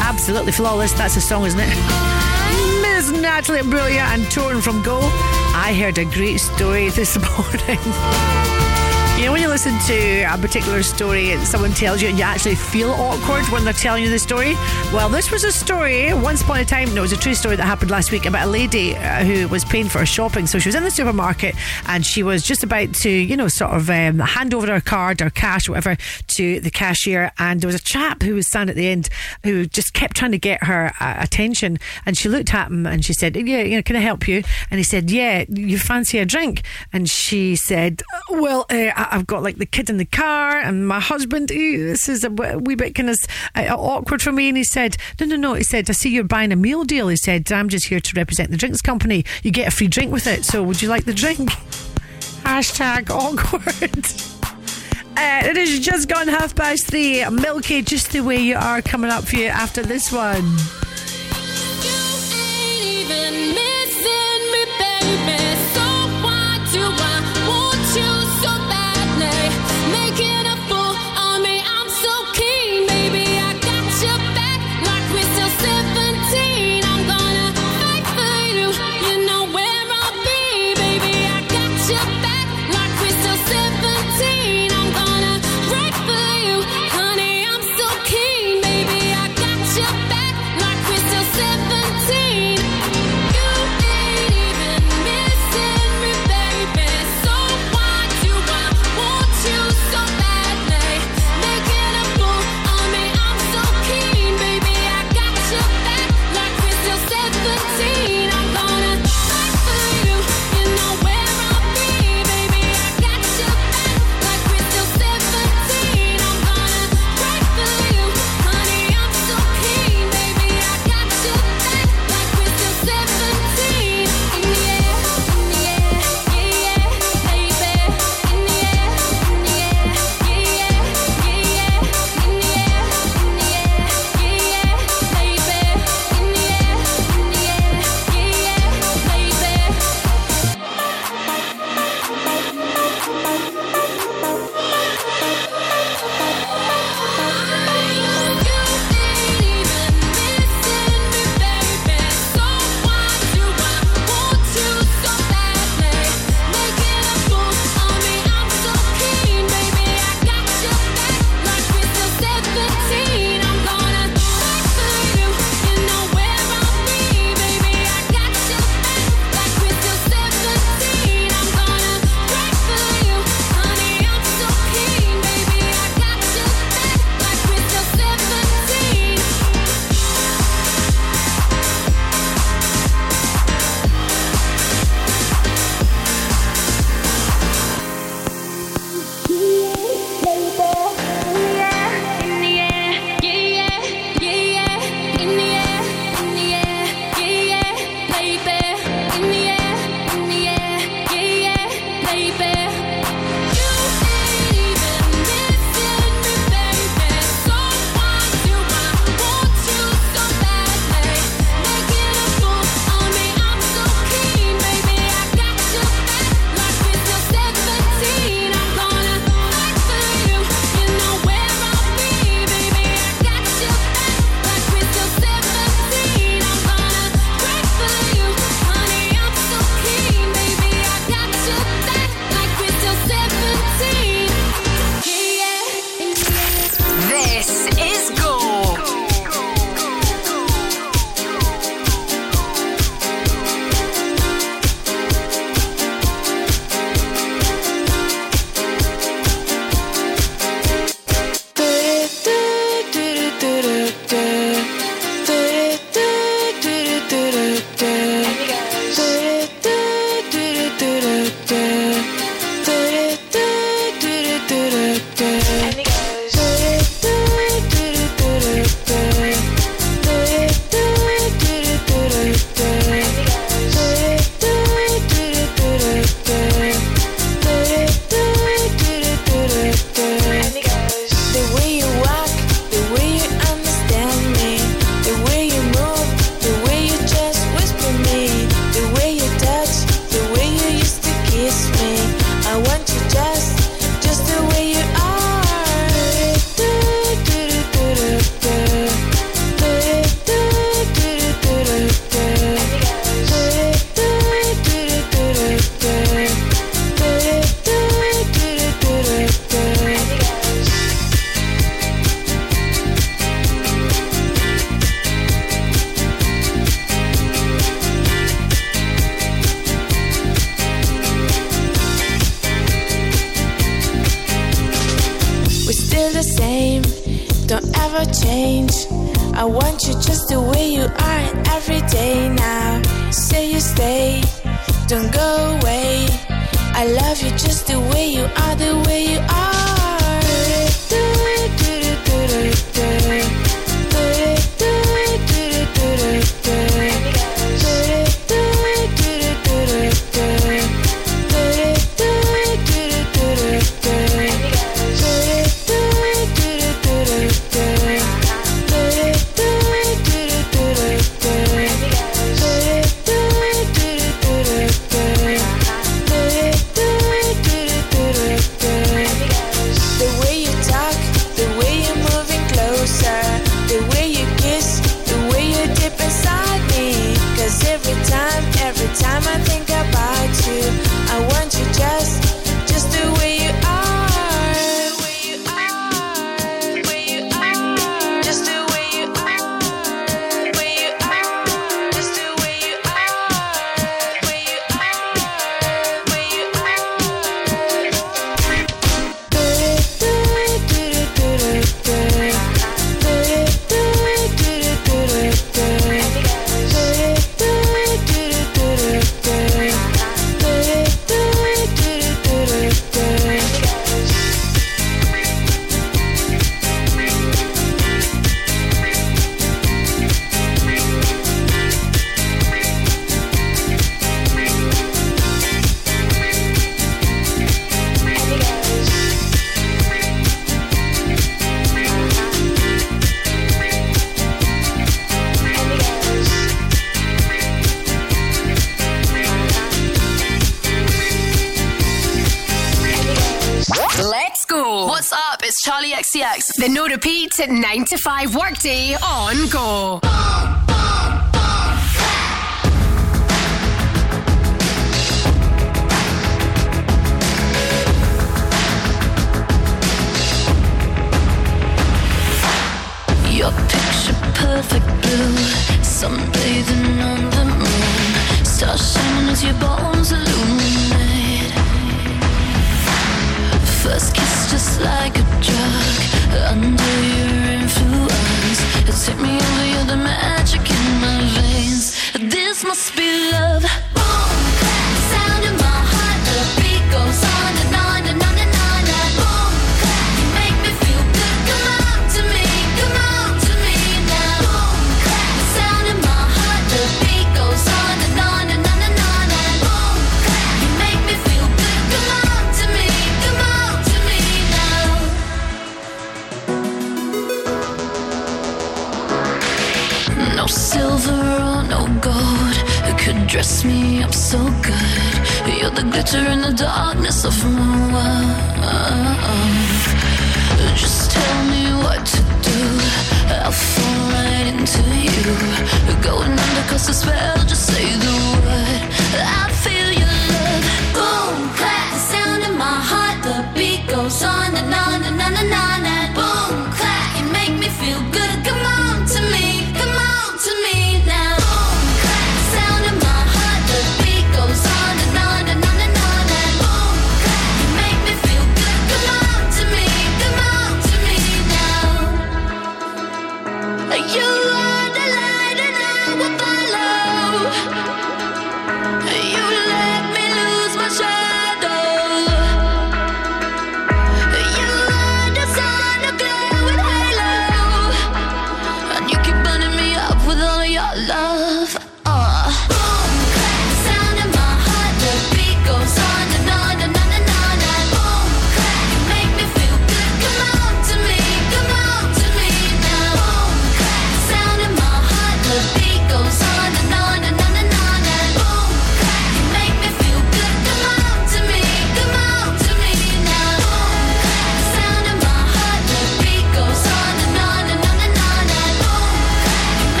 Absolutely flawless. That's a song, isn't it? Miss Natalie Imbruglia and Torn from Go. I heard a great story this morning. You know, when you listen to a particular story and someone tells you and you actually feel awkward when they're telling you the story? Well, this was a story, once upon a time, no, it was a true story that happened last week about a lady uh, who was paying for her shopping. So she was in the supermarket and she was just about to, you know, sort of um, hand over her card or cash or whatever to the cashier. And there was a chap who was standing at the end who just kept trying to get her uh, attention. And she looked at him and she said, Yeah, you know, can I help you? And he said, Yeah, you fancy a drink? And she said, Well, uh, I've got like the kid in the car and my husband. This is a wee bit kind of awkward for me. And he said, No, no, no. He said, I see you're buying a meal deal. He said, I'm just here to represent the drinks company. You get a free drink with it. So would you like the drink? Hashtag awkward. Uh, it is just gone half past three. Milky, just the way you are, coming up for you after this one.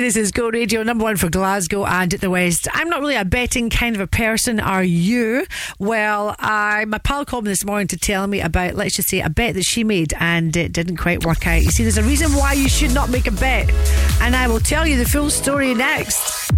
This is Go Radio, number one for Glasgow and the West. I'm not really a betting kind of a person, are you? Well, I, my pal called me this morning to tell me about, let's just say, a bet that she made and it didn't quite work out. You see, there's a reason why you should not make a bet, and I will tell you the full story next.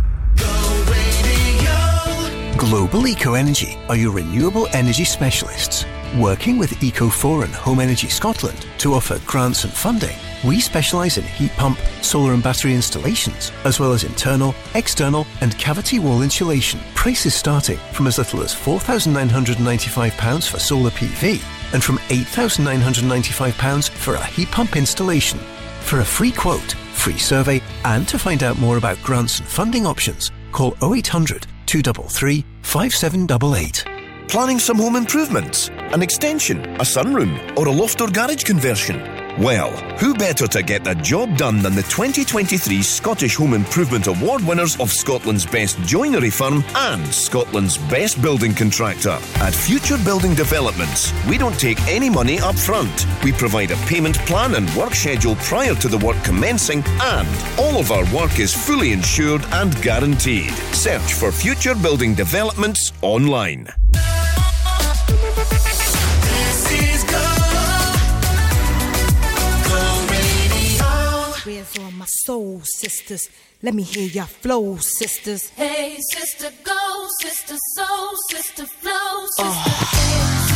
Global Eco Energy are your renewable energy specialists. Working with Eco4 and Home Energy Scotland to offer grants and funding, we specialise in heat pump, solar and battery installations, as well as internal, external, and cavity wall insulation. Prices starting from as little as £4,995 for solar PV and from £8,995 for a heat pump installation. For a free quote, free survey, and to find out more about grants and funding options, call 0800 233 5788. Planning some home improvements? An extension, a sunroom, or a loft or garage conversion? Well, who better to get the job done than the 2023 Scottish Home Improvement Award winners of Scotland's Best Joinery Firm and Scotland's Best Building Contractor? At Future Building Developments, we don't take any money up front. We provide a payment plan and work schedule prior to the work commencing, and all of our work is fully insured and guaranteed. Search for Future Building Developments online. All my soul sisters? Let me hear your flow, sisters. Hey, sister, go, sister, soul, sister, flow, sister. Hey, sister,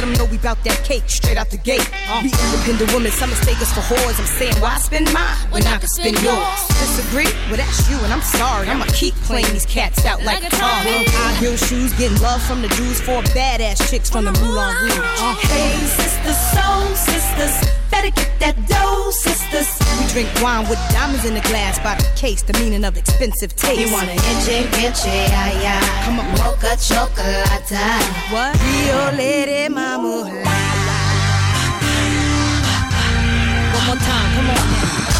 Let them know we bout that cake straight out the gate. Uh, we independent women, some mistake us for whores. I'm saying, why spend mine when I can spend yours? Disagree? Well, that's you, and I'm sorry. I'ma keep playing these cats out like, Like a car. High heel shoes, getting love from the Jews, four badass chicks from the Moulin Rouge. Uh, Hey, sisters, soul sisters, better get that dough, sisters. we drink wine with diamonds in the glass by the case, the meaning of expensive taste. You wanna itchy, itchy, yeah, yeah. Come on, Mocha chocolate. What? Rio Lady Mama. One more time, come on.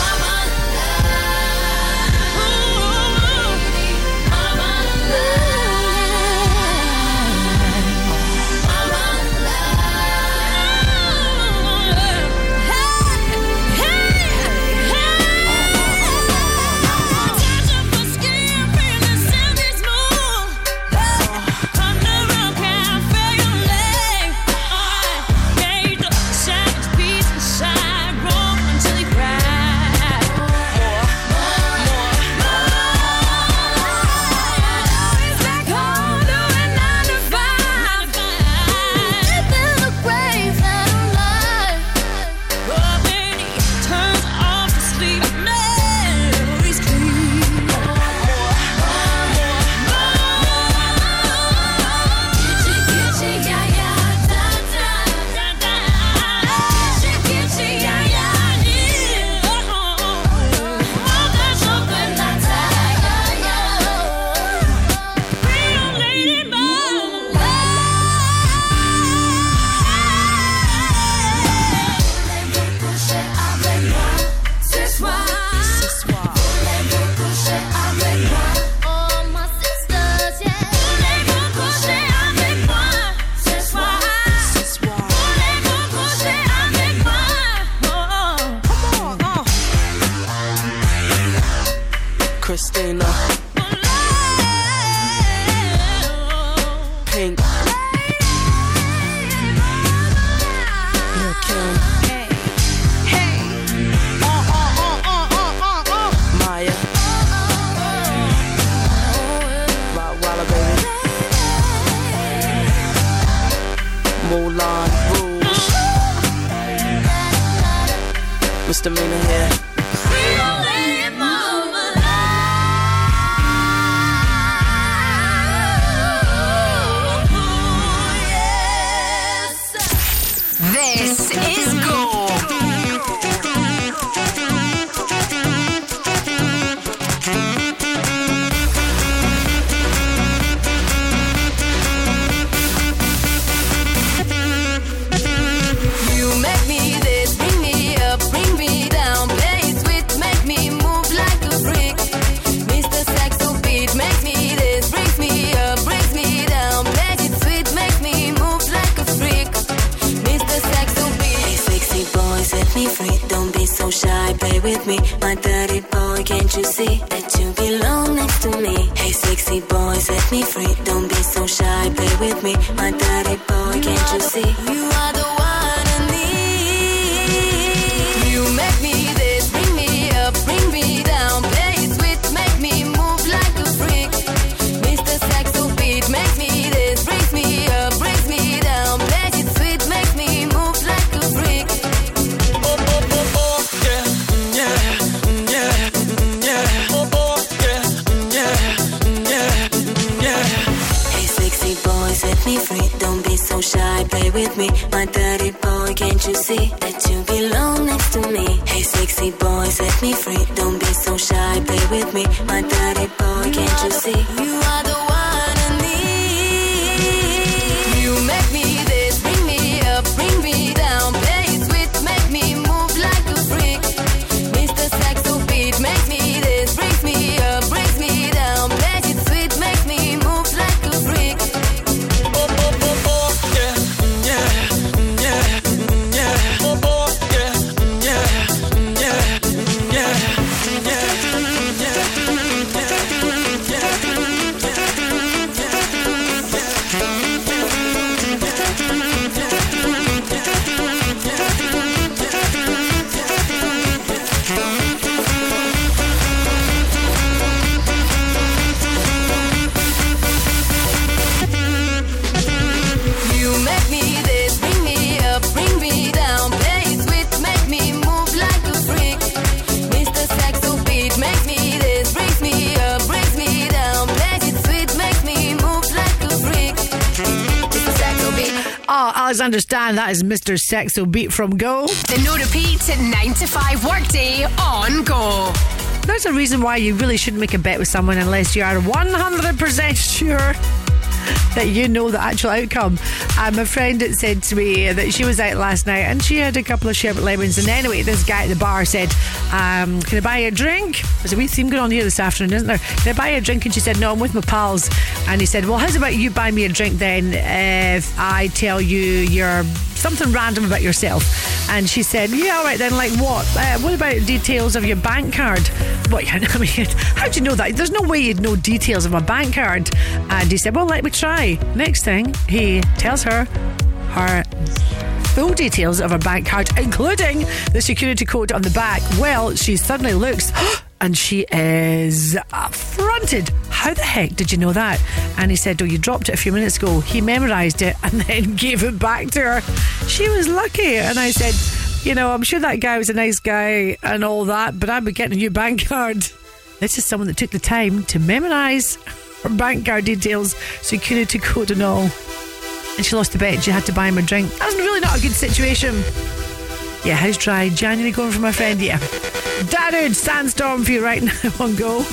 With me. My dirty boy, can't you see? You are the one me. My dirty boy, can't you see that you belong next to me? Hey, sexy boy, set me free. Don't be so shy, play with me. My dirty boy, can't you see? You Stan, that is Mr. Sexo Beat from Go. The no repeat 9 to 5 workday on Go. There's a reason why you really shouldn't make a bet with someone unless you are 100% sure that you know the actual outcome. Um, a friend had said to me that she was out last night and she had a couple of sherbet lemons. And anyway, this guy at the bar said, um, Can I buy you a drink? There's a wee theme going on here this afternoon, isn't there? Can I buy you a drink? And she said, No, I'm with my pals. And he said, Well, how's about you buy me a drink then if I tell you you're something random about yourself? And she said, Yeah, all right then, like what? Uh, what about details of your bank card? What? I mean, how do you know that? There's no way you'd know details of my bank card. And he said, Well, let me try. Next thing, he tells her her full details of her bank card, including the security code on the back. Well, she suddenly looks. And she is affronted. How the heck did you know that? And he said, Oh, you dropped it a few minutes ago. He memorised it and then gave it back to her. She was lucky. And I said, You know, I'm sure that guy was a nice guy and all that, but I'd be getting a new bank card. This is someone that took the time to memorise her bank card details, security code, and all. And she lost the bet. She had to buy him a drink. That's really not a good situation. Yeah, how's dry January going for my friend? Yeah. Darude, sandstorm for you right now on go.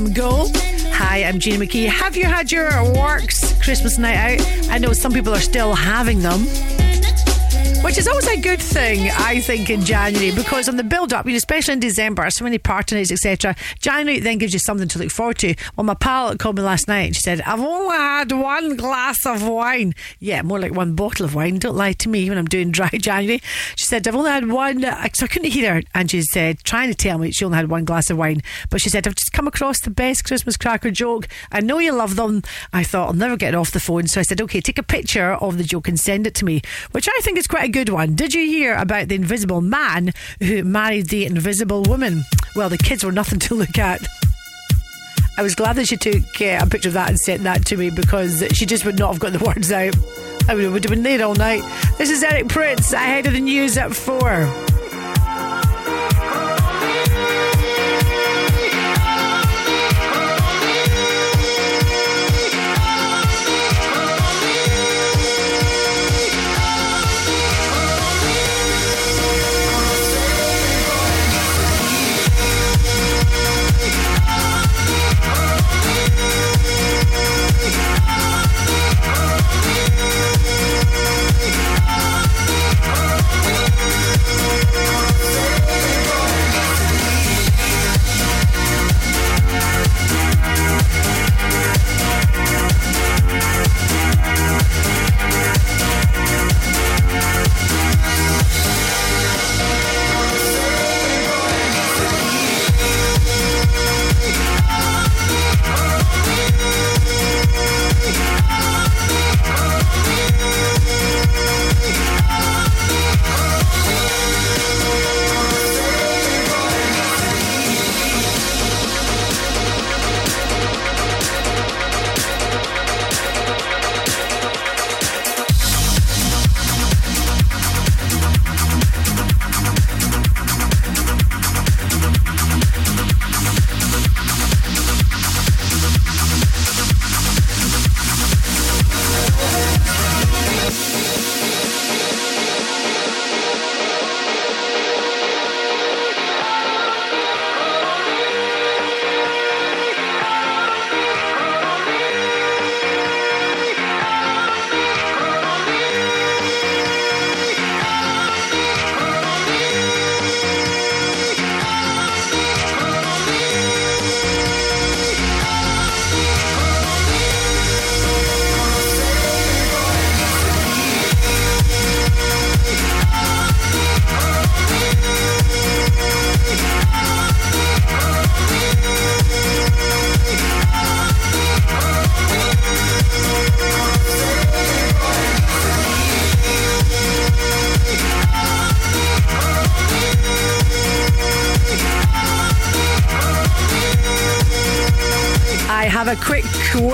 From Go. Hi, I'm Gina McKie. Have you had your works Christmas night out? I know some people are still having them. Which is always a good thing, I think, in January, because on the build up, you know, especially in December, so many party nights, etc. January then gives you something to look forward to. Well, my pal called me last night and she said, I've only had one glass of wine. Yeah, more like one bottle of wine. Don't lie to me when I'm doing dry January. She said, I've only had one, so I couldn't hear her. And she said, trying to tell me she only had one glass of wine. But she said, I've across the best Christmas cracker joke. I know you love them. I thought, I'll never get it off the phone. So I said, okay, take a picture of the joke and send it to me, which I think is quite a good one. Did you hear about the invisible man who married the invisible woman? Well, the kids were nothing to look at. I was glad that she took uh, a picture of that and sent that to me because she just would not have got the words out. I would have been there all night. This is Eric Prydz ahead of the news at four.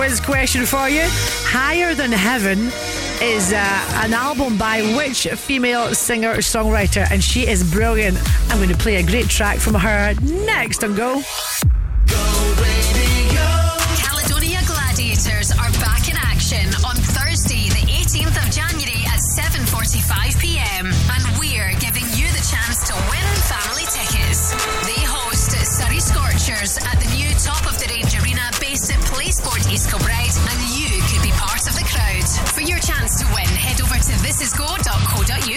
Quiz question for you. Higher Than Heaven is uh, an album by which female singer songwriter? And she is brilliant. I'm going to play a great track from her next on Go.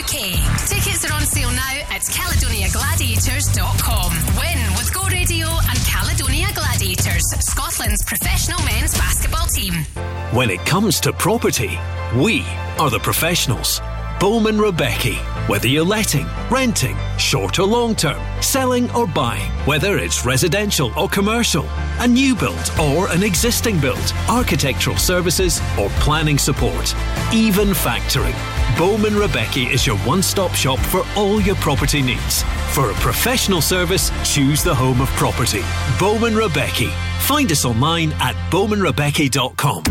thisisgo.co.uk. Tickets are on sale now at caledoniagladiators.com. Win with Go Radio and Caledonia Gladiators, Scotland's professional men's basketball team. When it comes to property, we are the professionals. Bowman Rebecca. Whether you're letting, renting, short or long term, selling or buying, whether it's residential or commercial, a new build or an existing build, architectural services or planning support, even factoring. Bowman Rebecca is your one stop shop for all your property needs. For a professional service, choose the home of property. Bowman Rebecca. Find us online at bowmanrebecca.com.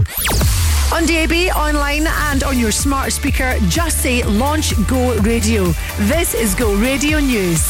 On DAB, online, and on your smart speaker, just say Launch Go Radio. This is Go Radio News.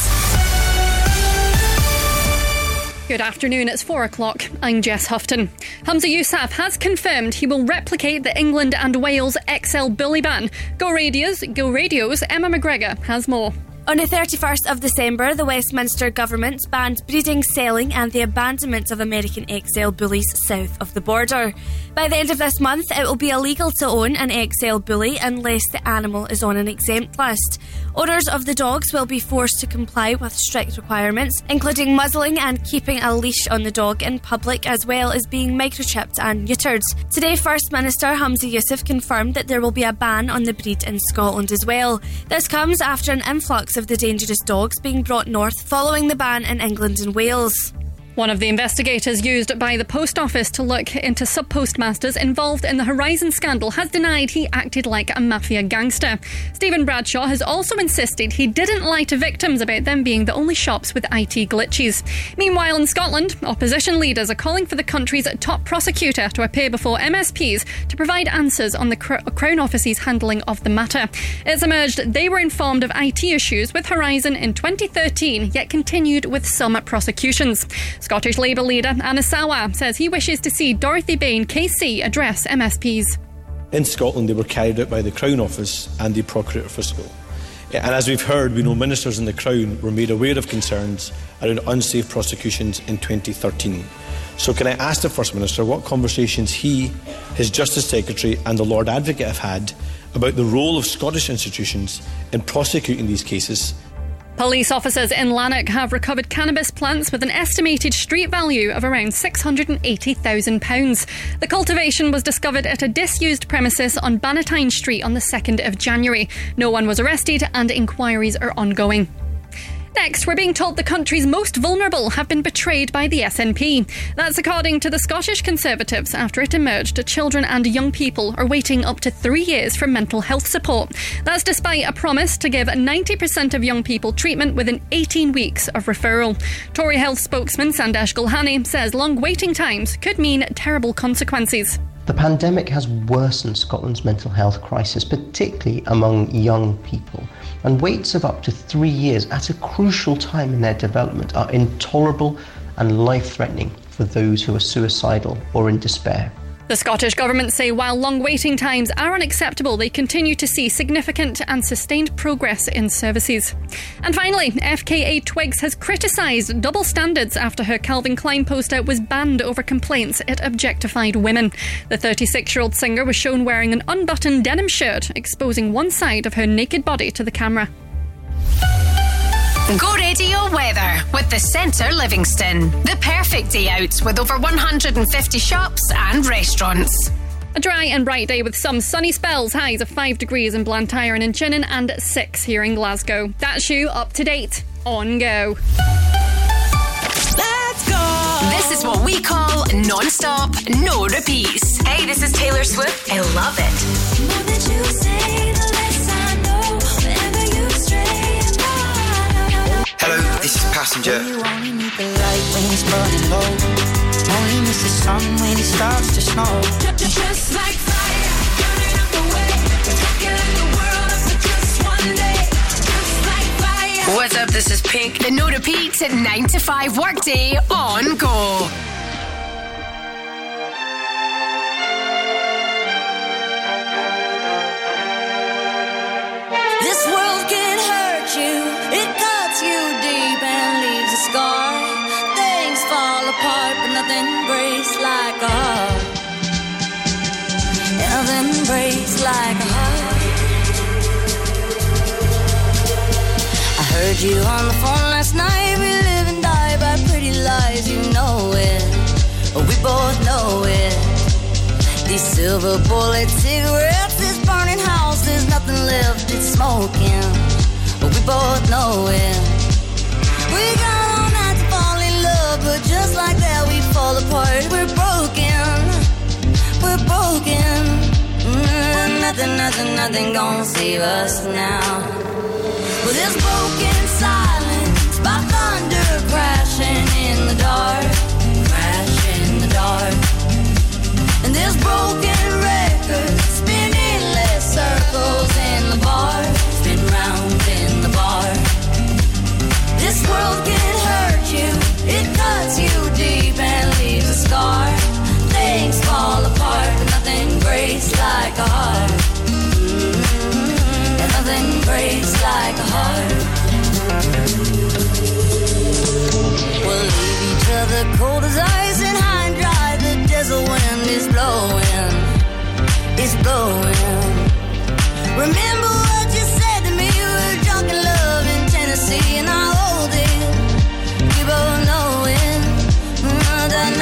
Good afternoon, it's four o'clock. I'm Jess Houghton. Humza Yousaf has confirmed he will replicate the England and Wales XL bully ban. Go Radios, Go Radios, Emma McGregor has more. On the 31st of December, the Westminster government banned breeding, selling, and the abandonment of American XL bullies south of the border. By the end of this month, it will be illegal to own an XL bully unless the animal is on an exempt list. Owners of the dogs will be forced to comply with strict requirements, including muzzling and keeping a leash on the dog in public, as well as being microchipped and neutered. Today, First Minister Humza Yousaf confirmed that there will be a ban on the breed in Scotland as well. This comes after an influx of the dangerous dogs being brought north following the ban in England and Wales. One of the investigators used by the post office to look into sub postmasters involved in the Horizon scandal has denied he acted like a mafia gangster. Stephen Bradshaw has also insisted he didn't lie to victims about them being the only shops with IT glitches. Meanwhile, in Scotland, opposition leaders are calling for the country's top prosecutor to appear before MSPs to provide answers on the Crown Office's handling of the matter. It's emerged they were informed of IT issues with Horizon in 2013, yet continued with some prosecutions. Scottish Labour leader Anas Sarwar says he wishes to see Dorothy Bain KC address MSPs. In Scotland, they were carried out by the Crown Office and the Procurator Fiscal. And as we've heard, we know ministers in the Crown were made aware of concerns around unsafe prosecutions in 2013. So, can I ask the First Minister what conversations he, his Justice Secretary, and the Lord Advocate have had about the role of Scottish institutions in prosecuting these cases Police officers in Lanark have recovered cannabis plants with an estimated street value of around £680,000. The cultivation was discovered at a disused premises on Bannatyne Street on the 2nd of January. No one was arrested and inquiries are ongoing. Next, we're being told the country's most vulnerable have been betrayed by the SNP. That's according to the Scottish Conservatives after it emerged that children and young people are waiting up to three years for mental health support. That's despite a promise to give 90% of young people treatment within 18 weeks of referral. Tory Health spokesman Sandesh Gulhani says long waiting times could mean terrible consequences. The pandemic has worsened Scotland's mental health crisis, particularly among young people. And waits of up to three years at a crucial time in their development are intolerable and life threatening for those who are suicidal or in despair. The Scottish Government say while long waiting times are unacceptable, they continue to see significant and sustained progress in services. And finally, FKA Twigs has criticised double standards after her Calvin Klein poster was banned over complaints it objectified women. The 36 year old singer was shown wearing an unbuttoned denim shirt, exposing one side of her naked body to the camera. Go radio weather with the Centre Livingston. The perfect day out with over 150 shops and restaurants. A dry and bright day with some sunny spells, highs of 5 degrees in Blantyre and in Chinnan, and 6 here in Glasgow. That's you up to date. On go. Let's go. This is what we call non-stop, no repeats. Hey, this is Taylor Swift. I love it. Hello, this is Passenger. You only need the light when it's burning low. Only miss the sun when it starts to snow. Just like fire, burning up the way. Taking the world up for just one day. Just like fire. What's up? This is Pink. The no repeats at 9 to 5 workday on go. Apart, but nothing breaks like a heart. Nothing breaks like a heart. I heard you on the phone last night. We live and die by pretty lies. You know it. We both know it. These silver bullet cigarettes, this burning house, there's nothing left, it's smoking. But we both know it. We got apart. We're broken. We're broken. Mm, nothing, nothing, nothing gonna save us now. Well, there's broken silence by thunder crashing in the dark. Crash in the dark. And there's broken records spinning less circles in the bar, spin round in the bar. This world can are. Things fall apart, but nothing breaks like a heart. And nothing breaks like a heart. We'll leave each other cold as ice and high and dry. The desert wind is blowing, it's blowing. Remember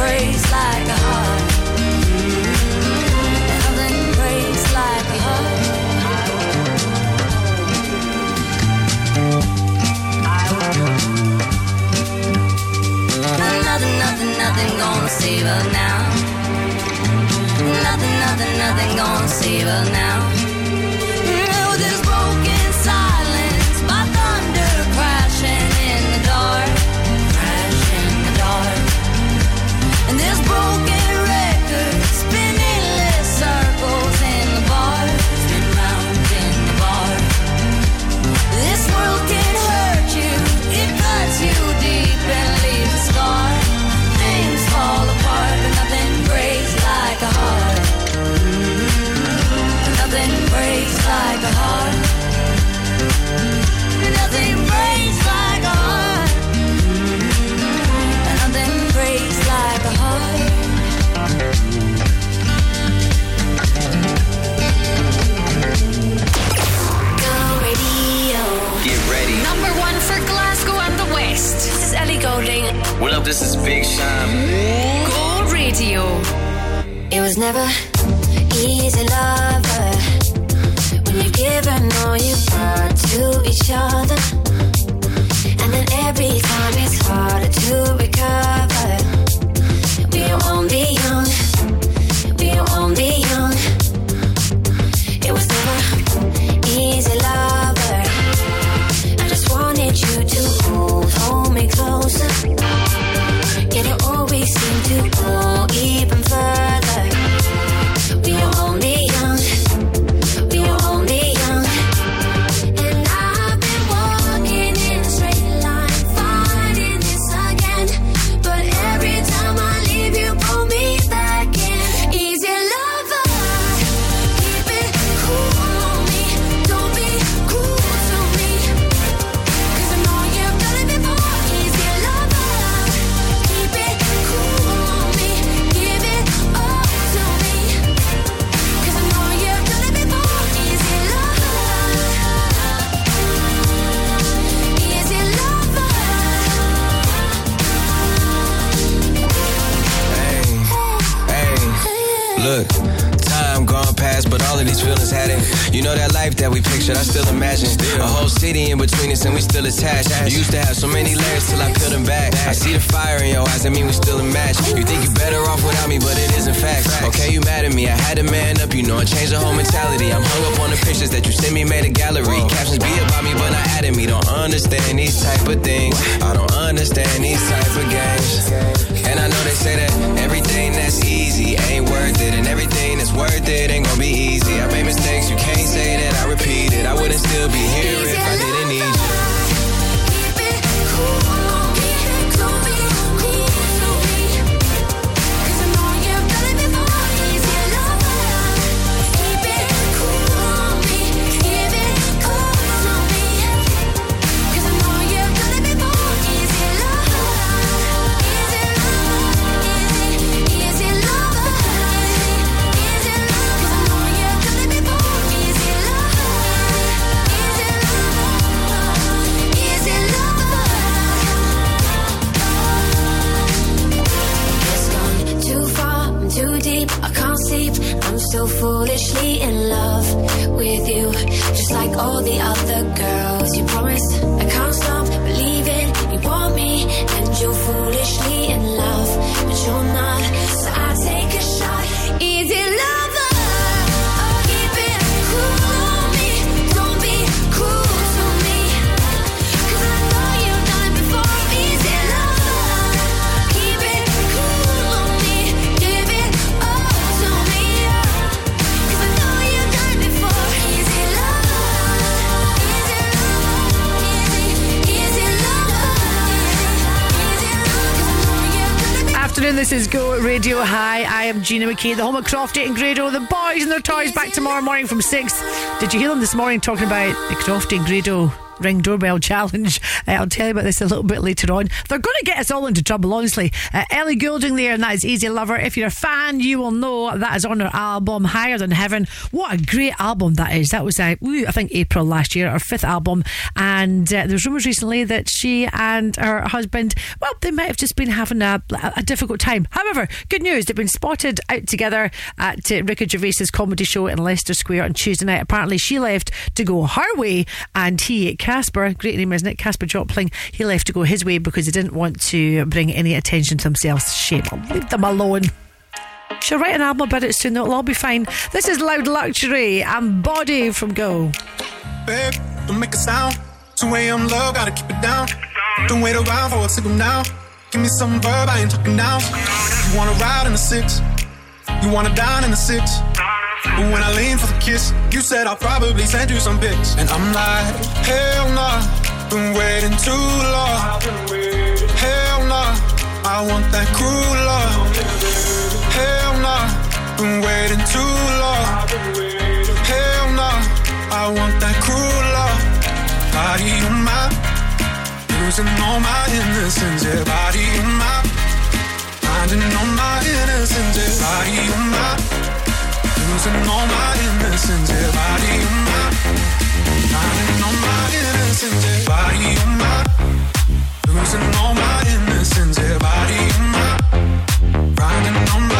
like a heart. Nothing. Nothing, nothing, gonna save her now. Nothing, nothing, nothing gonna save her now. was never at a gallery. Captions be about me, but not adding me. Don't understand these type of things. Am Gina McKie, the home of Crofty and Grado. The boys and their toys back tomorrow morning from 6. Did you hear them this morning talking about the Crofty and Grado ring doorbell challenge. Uh, I'll tell you about this a little bit later on. They're going to get us all into trouble, honestly. Uh, Ellie Goulding there, and that is Easy Lover. If you're a fan, you will know that is on her album Higher Than Heaven. What a great album that is. That was, uh, I think, April last year, her fifth album. And uh, there's rumours recently that she and her husband, well, they might have just been having a, a difficult time. However, good news, they've been spotted out together at uh, Ricky Gervais's comedy show in Leicester Square on Tuesday night. Apparently, she left to go her way, and he, Casper, great name, isn't it? Casper Jopling, he left to go his way because he didn't want to bring any attention to himself. Shame. Leave them alone. She'll write an album about it soon, it'll all be fine. This is Loud Luxury and Body from Go. Babe, don't make a sound. 2 a.m. low, gotta keep it down. Don't wait around for a signal now. Give me some verb, I ain't talking now. You wanna ride in the six? You wanna dine in the six? But when I lean for the kiss, you said I'll probably send you some pics. And I'm like, hell nah, been waiting too long. Hell nah, I want that cruel love. Been waiting too long. Hell nah, I want that cruel love. Body on my, losing all my innocence. Yeah, body on my, finding all my innocence. Yeah, body on my. Losing all my innocence, yeah, body on my Finding all my innocence, yeah, body on my Losing all my innocence, yeah, body on my Finding all my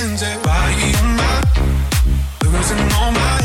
Yeah, body on my. Losing all my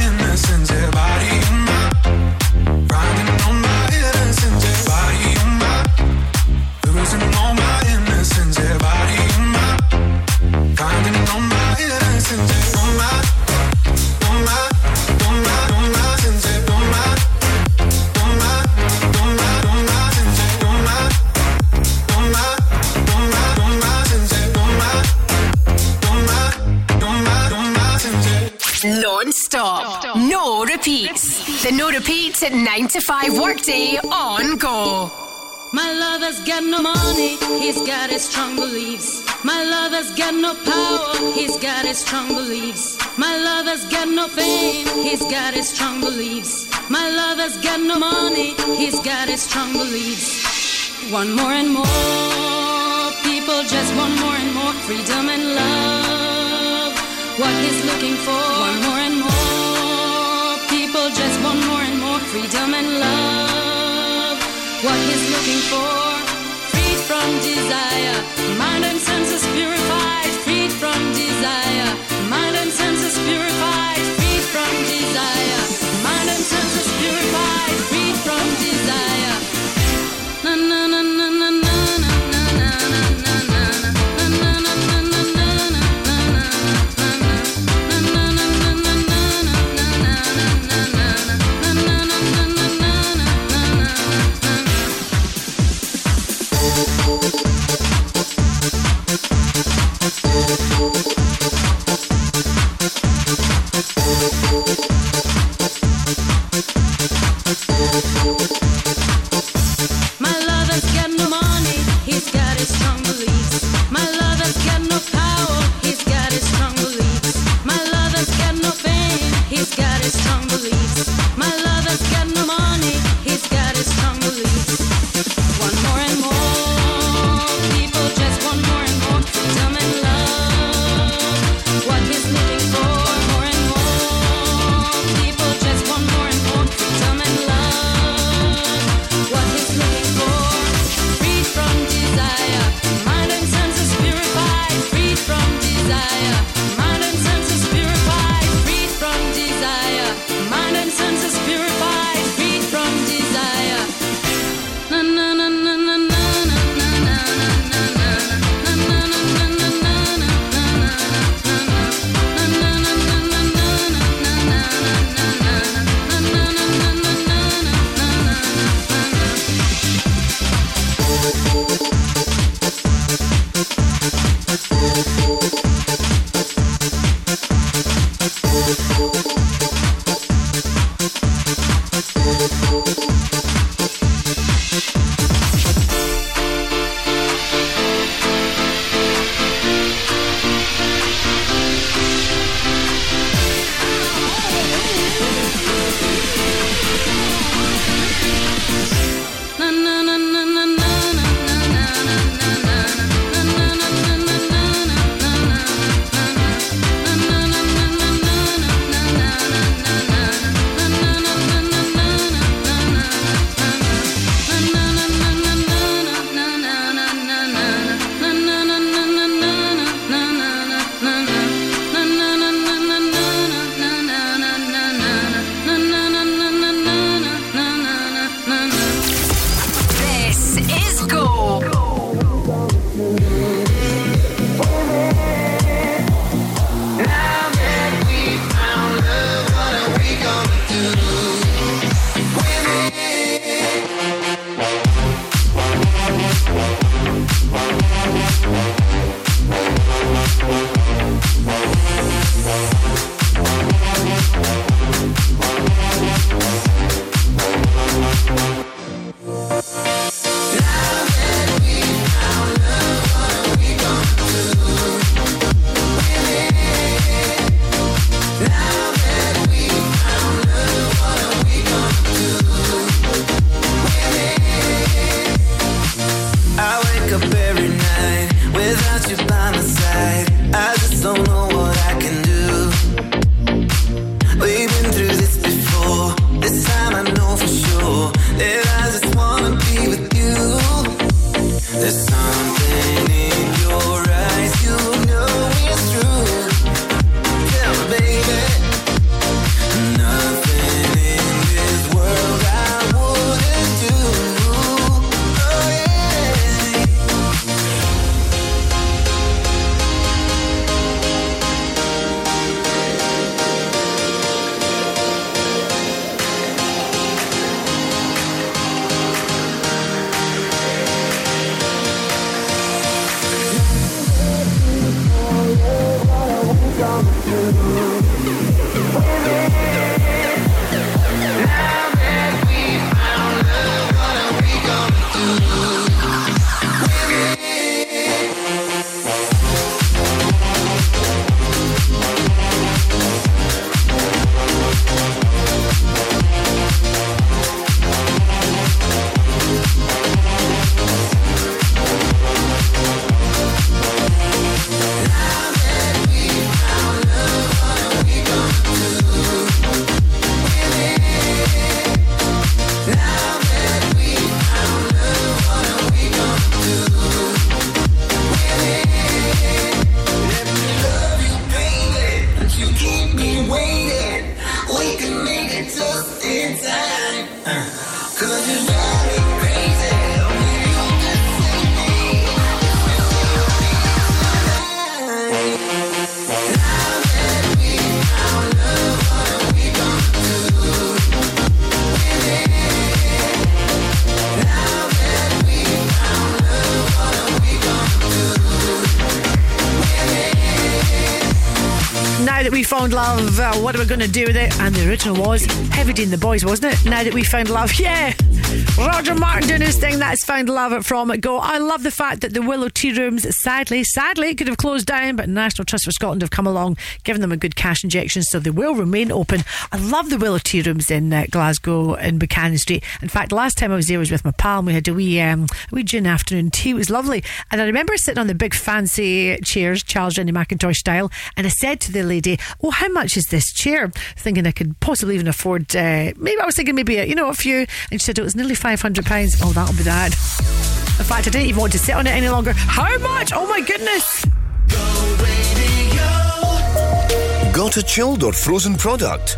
no repeats at 9 to 5 workday on Go. My lover's got no money, he's got his strong beliefs. My lover's got no power, he's got his strong beliefs. My lover's got no fame, he's got his strong beliefs. My lover's got no money, he's got his strong beliefs. One more and more, people just want more and more freedom and love. What he's looking for, one more and more, freedom and love what he's looking for. Freed from desire, Thank you. What are we going to do with it? And the original was Heavy D the Boys, wasn't it? Now that we found love, yeah. Roger Martin doing his thing. That's found love from it. Go. I love the fact that the Willow Tea Rooms, sadly, sadly, could have closed down, but National Trust for Scotland have come along, given them a good cash injection, so they will remain open. I love the Willow Tea Rooms in uh, Glasgow in Buchanan Street. In fact, last time I was there was with my pal, and we had a wee, um, a wee gin afternoon tea. It was lovely, and I remember sitting on the big fancy chairs, Charles Rennie Mackintosh style, and I said to the lady, "Oh, how much is this chair?" Thinking I could possibly even afford. Uh, maybe I was thinking maybe a, you know a few, and she said it was nearly five hundred pounds. Oh, that'll be that. In fact, I didn't even want to sit on it any longer. How much? Oh my goodness! Got a chilled or frozen product?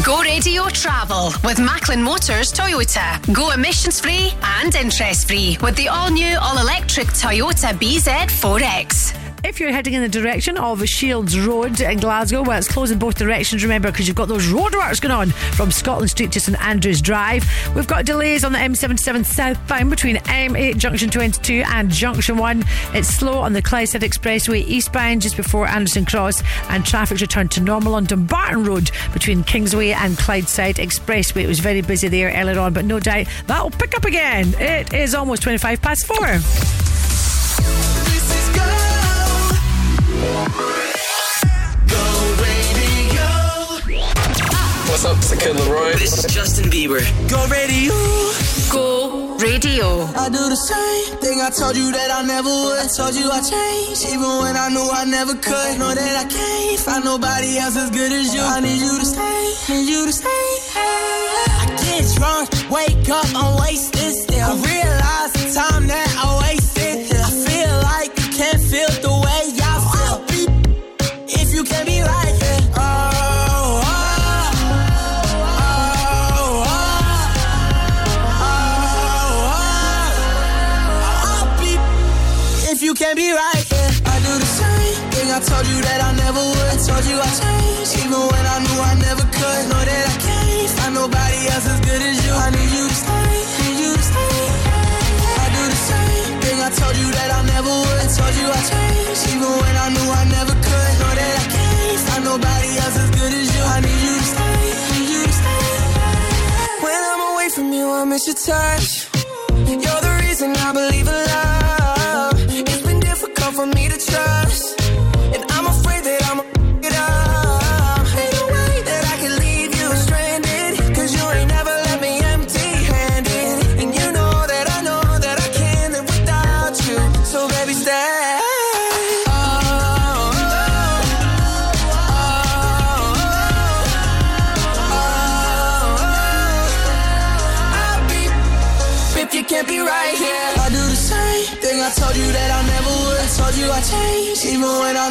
Go radio travel with Macklin Motors Toyota. Go emissions free and interest free with the all new, all electric Toyota BZ4X. If you're heading in the direction of Shields Road in Glasgow, well, it's closing both directions, remember, because you've got those roadworks going on from Scotland Street to St Andrews Drive. We've got delays on the M77 southbound between M8 Junction 22 and Junction 1. It's slow on the Clydeside Expressway eastbound just before Anderston Cross, and traffic's returned to normal on Dumbarton Road between Kingsway and Clydeside Expressway. It was very busy there earlier on, but no doubt that'll pick up again. It is almost 25 past four. What's up, it's the Kid LAROI. This is Justin Bieber. Go radio. Go radio. I do the same thing I told you that I never would. I told you I changed, even when I knew I never could. Know that I can't find nobody else as good as you. I need you to stay, need you to stay. I get drunk, wake up, I'm wasted still. I realize the time that I wasted. Your touch. You're the reason I believe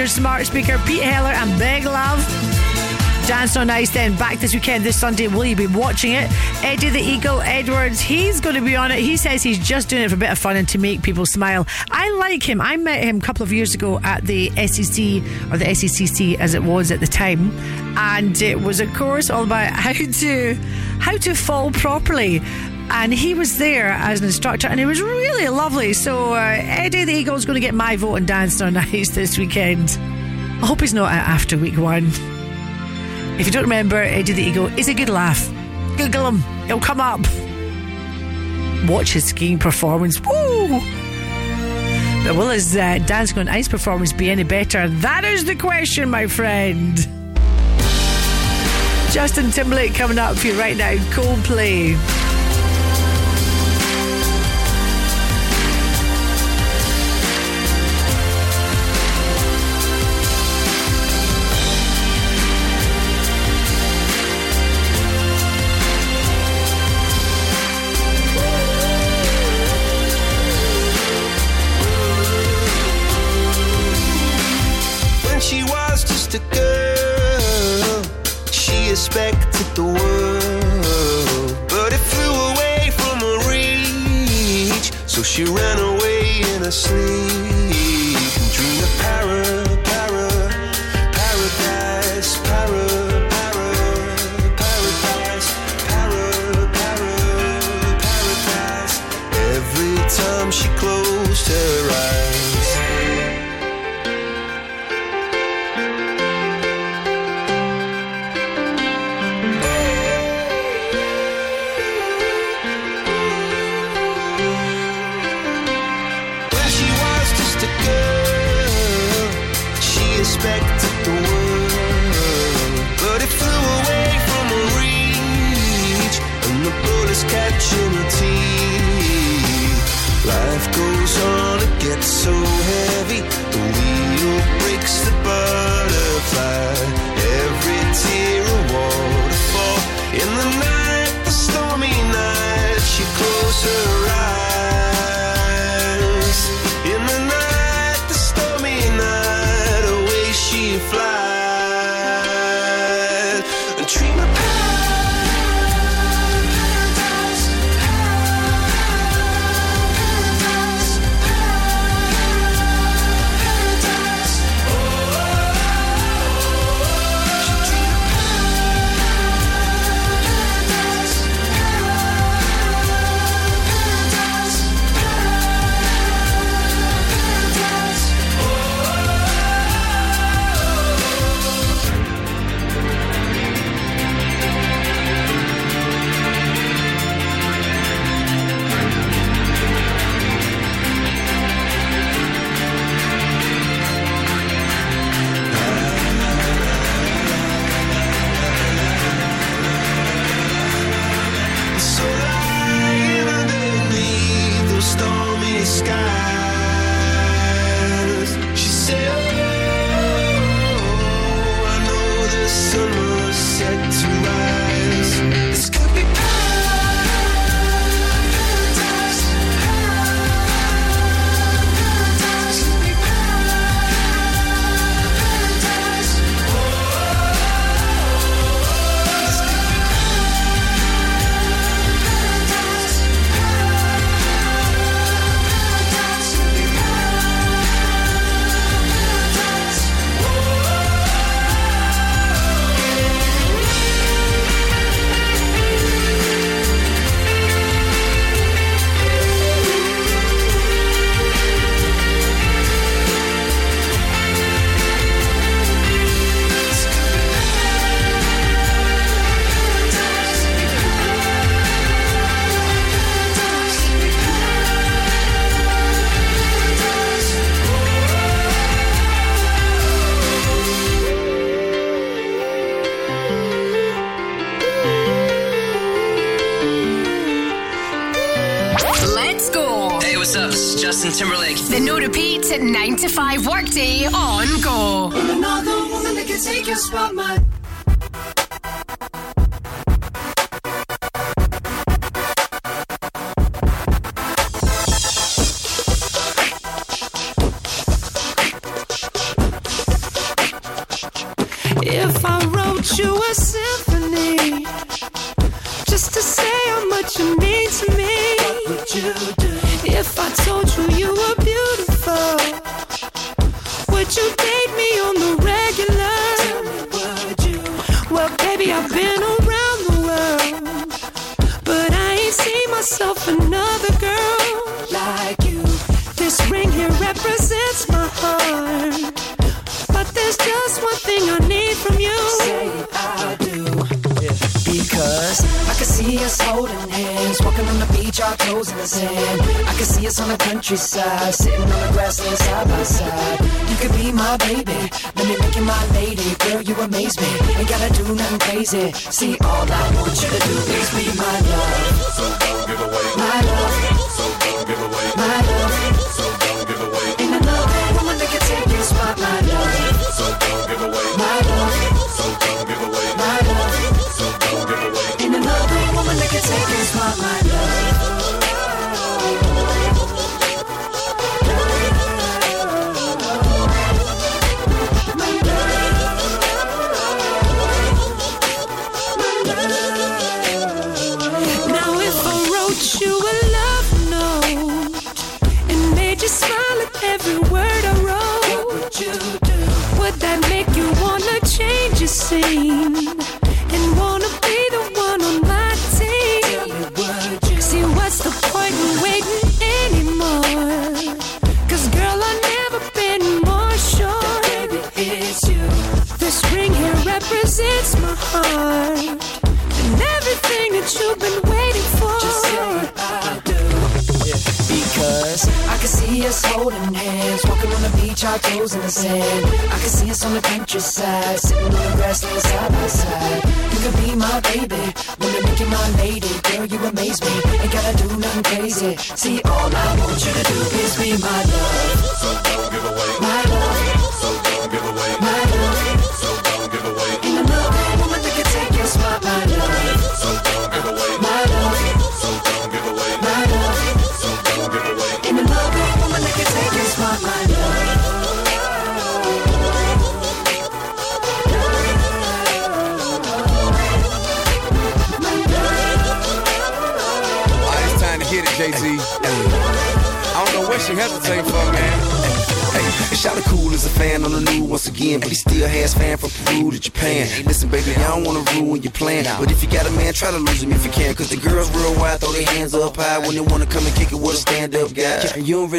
Your smart speaker. Pete Heller and Big Love. Dance on Ice then back this weekend, this Sunday. Will you be watching it? Eddie the Eagle Edwards, he's going to be on it. He says he's just doing it for a bit of fun and to make people smile. I like him. I met him a couple of years ago at the SEC or the SECC as it was at the time, and it was a course all about how to how to fall properly. And he was there as an instructor, and it was really lovely. So uh, Eddie the Eagle's going to get my vote and dance on ice this weekend. I hope he's not out after week one. If you don't remember, Eddie the Eagle is a good laugh. Google him, he'll come up. Watch his skiing performance. Woo! But will his uh, dancing on ice performance be any better? That is the question, my friend. Justin Timberlake coming up for you right now. Coldplay.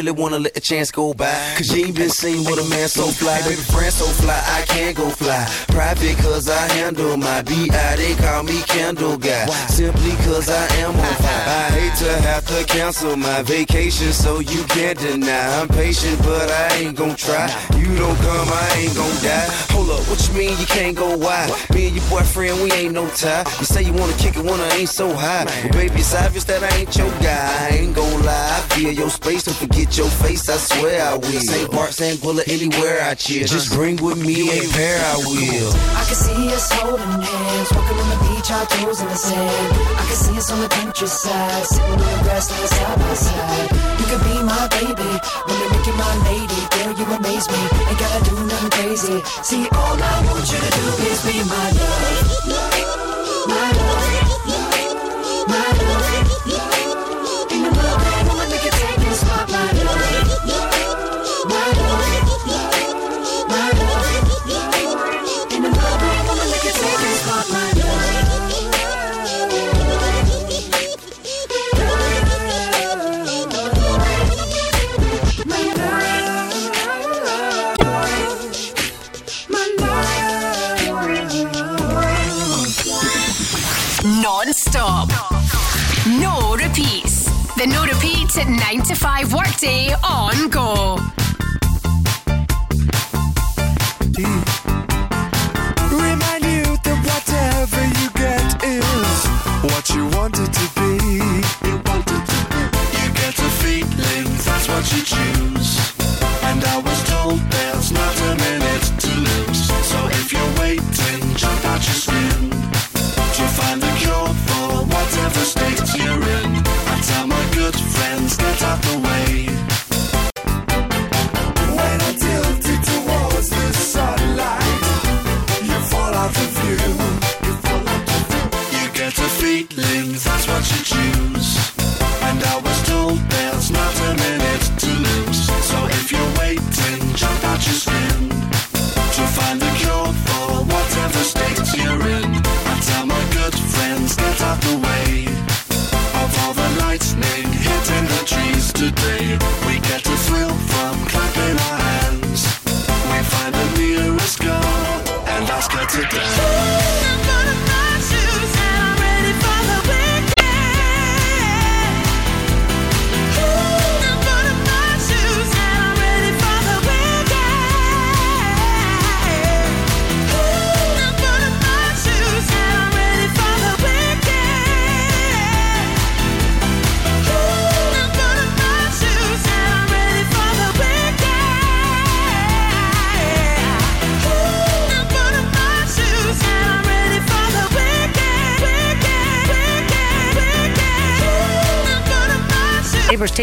really wanna let chance go by. Cause you ain't been seen with a man so fly. Hey, baby, friend so fly, I can't go fly. Private cause I handle my BI, they call me candle guy. Why? Simply cause I am on fire. I hate to have to cancel my vacation, so you can't deny. I'm patient, but I ain't gon' try. You don't come, I ain't gon' die. Hold up, what you mean you can't go why? Me and your boyfriend, we ain't no tie. You say you wanna kick it when I ain't so high. Well, baby, it's obvious that I ain't your guy. I ain't gon' lie. I feel your space, don't forget your face. I swear I will. St. Bart, Anguilla, anywhere I chill. Just bring with me a pair, I will. I can see us holding hands, walking on the beach, our toes in the sand. I can see us on the countryside, sitting on the grass, laying side by side. You could be my baby, when you make you my lady, girl, you amaze me. Ain't gotta do nothing crazy. See, all I want you to do is be my love, my love.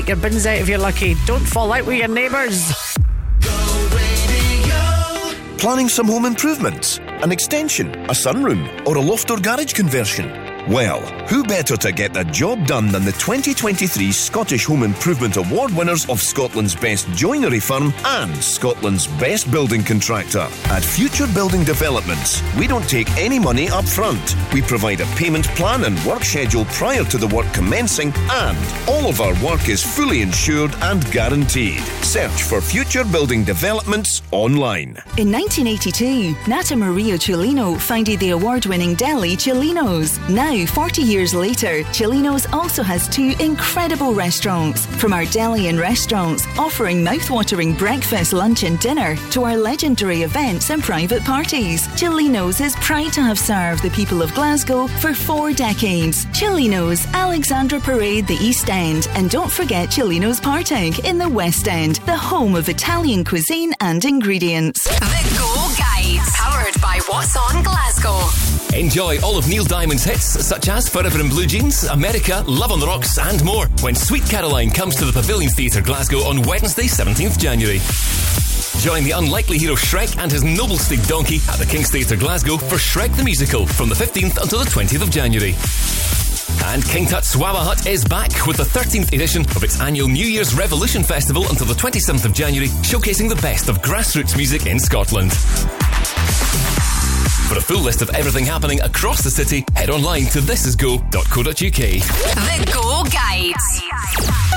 Your bins out if you're lucky. Don't fall out with your neighbours. Planning some home improvements? An extension, a sunroom, or a loft or garage conversion? Well, who better to get the job done than the 2023 Scottish Home Improvement Award winners of Scotland's Best Joinery Firm and Scotland's Best Building Contractor? At Future Building Developments, we don't take any money up front. We provide a payment plan and work schedule prior to the work commencing, and all of our work is fully insured and guaranteed. Search for Future Building Developments online. In 1982, Nata Maria Celino founded the award winning deli Celino's. Now, 40 years later, Celino's also has two incredible restaurants. From our deli and restaurants, offering mouth-watering breakfast, lunch, and dinner, to our legendary events and private parties. Celino's is proud to have served the people of Glasgow for four decades. Celino's, Alexandra Parade, the East End, and don't forget Celino's Partick in the West End, the home of Italian cuisine and ingredients. The Go Guide, powered by What's On Glasgow. Enjoy all of Neil Diamond's hits, such as Forever in Blue Jeans, America, Love on the Rocks, and more, when Sweet Caroline comes to the Pavilion Theatre Glasgow on Wednesday, 17th January. Join the unlikely hero Shrek and his noble steed Donkey at the King's Theatre Glasgow for Shrek the Musical from the 15th until the 20th of January. And King Tut's Wah Wah Hut is back with the 13th edition of its annual New Year's Revolution Festival until the 27th of January, showcasing the best of grassroots music in Scotland. For a full list of everything happening across the city, head online to thisisgo.co.uk. The Go Guide.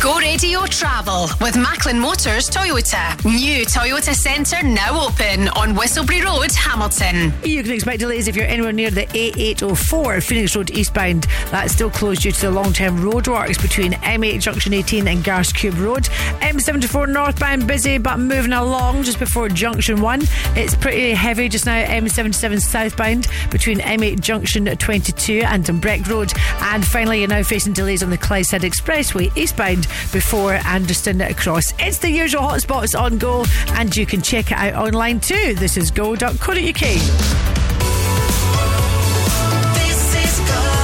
Go Radio Travel with Macklin Motors Toyota. New Toyota Centre now open on Whistleberry Road, Hamilton. You can expect delays if you're anywhere near the A804 Phoenix Road eastbound. That's still closed due to the long term roadworks between M8 Junction 18 and Garscube Road. M74 northbound busy but moving along just before Junction 1. It's pretty heavy just now. M77 southbound between M8 Junction 22 and Dumbreck Road. And finally, you're now facing delays on the Clydeside Expressway eastbound before Anderston Cross. It's the usual hotspots on Go, and you can check it out online too. This is go.co.uk. Is Go.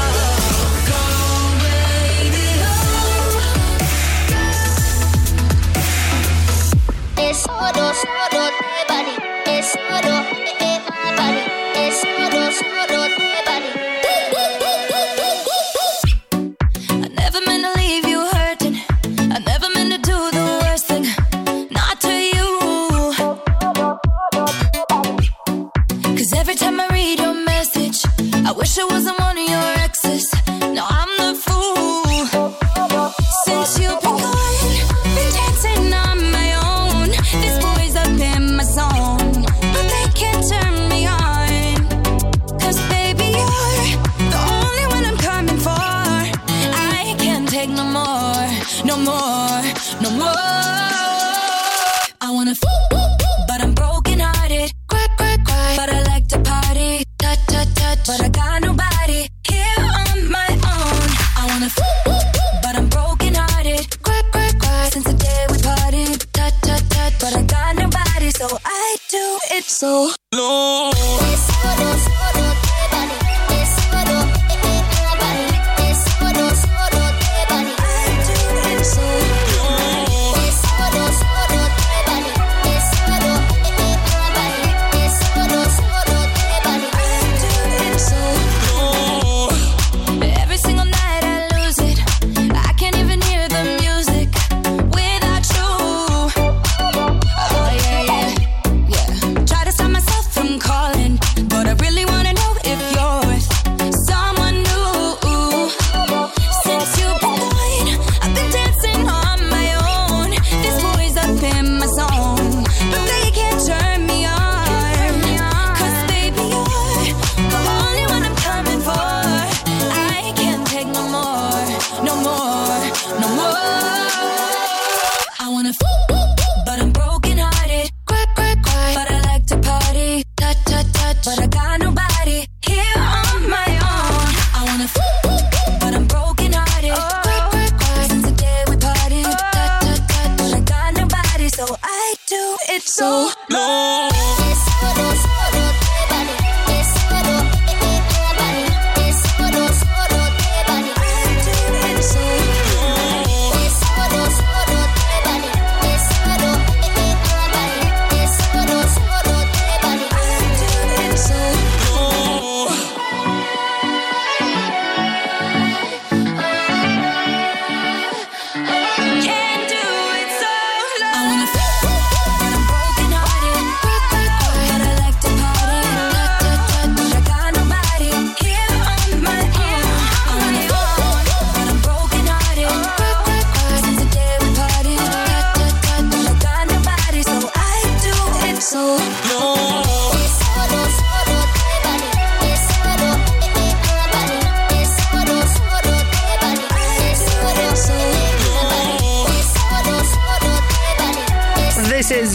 Es oro, oro, I wish I wasn't so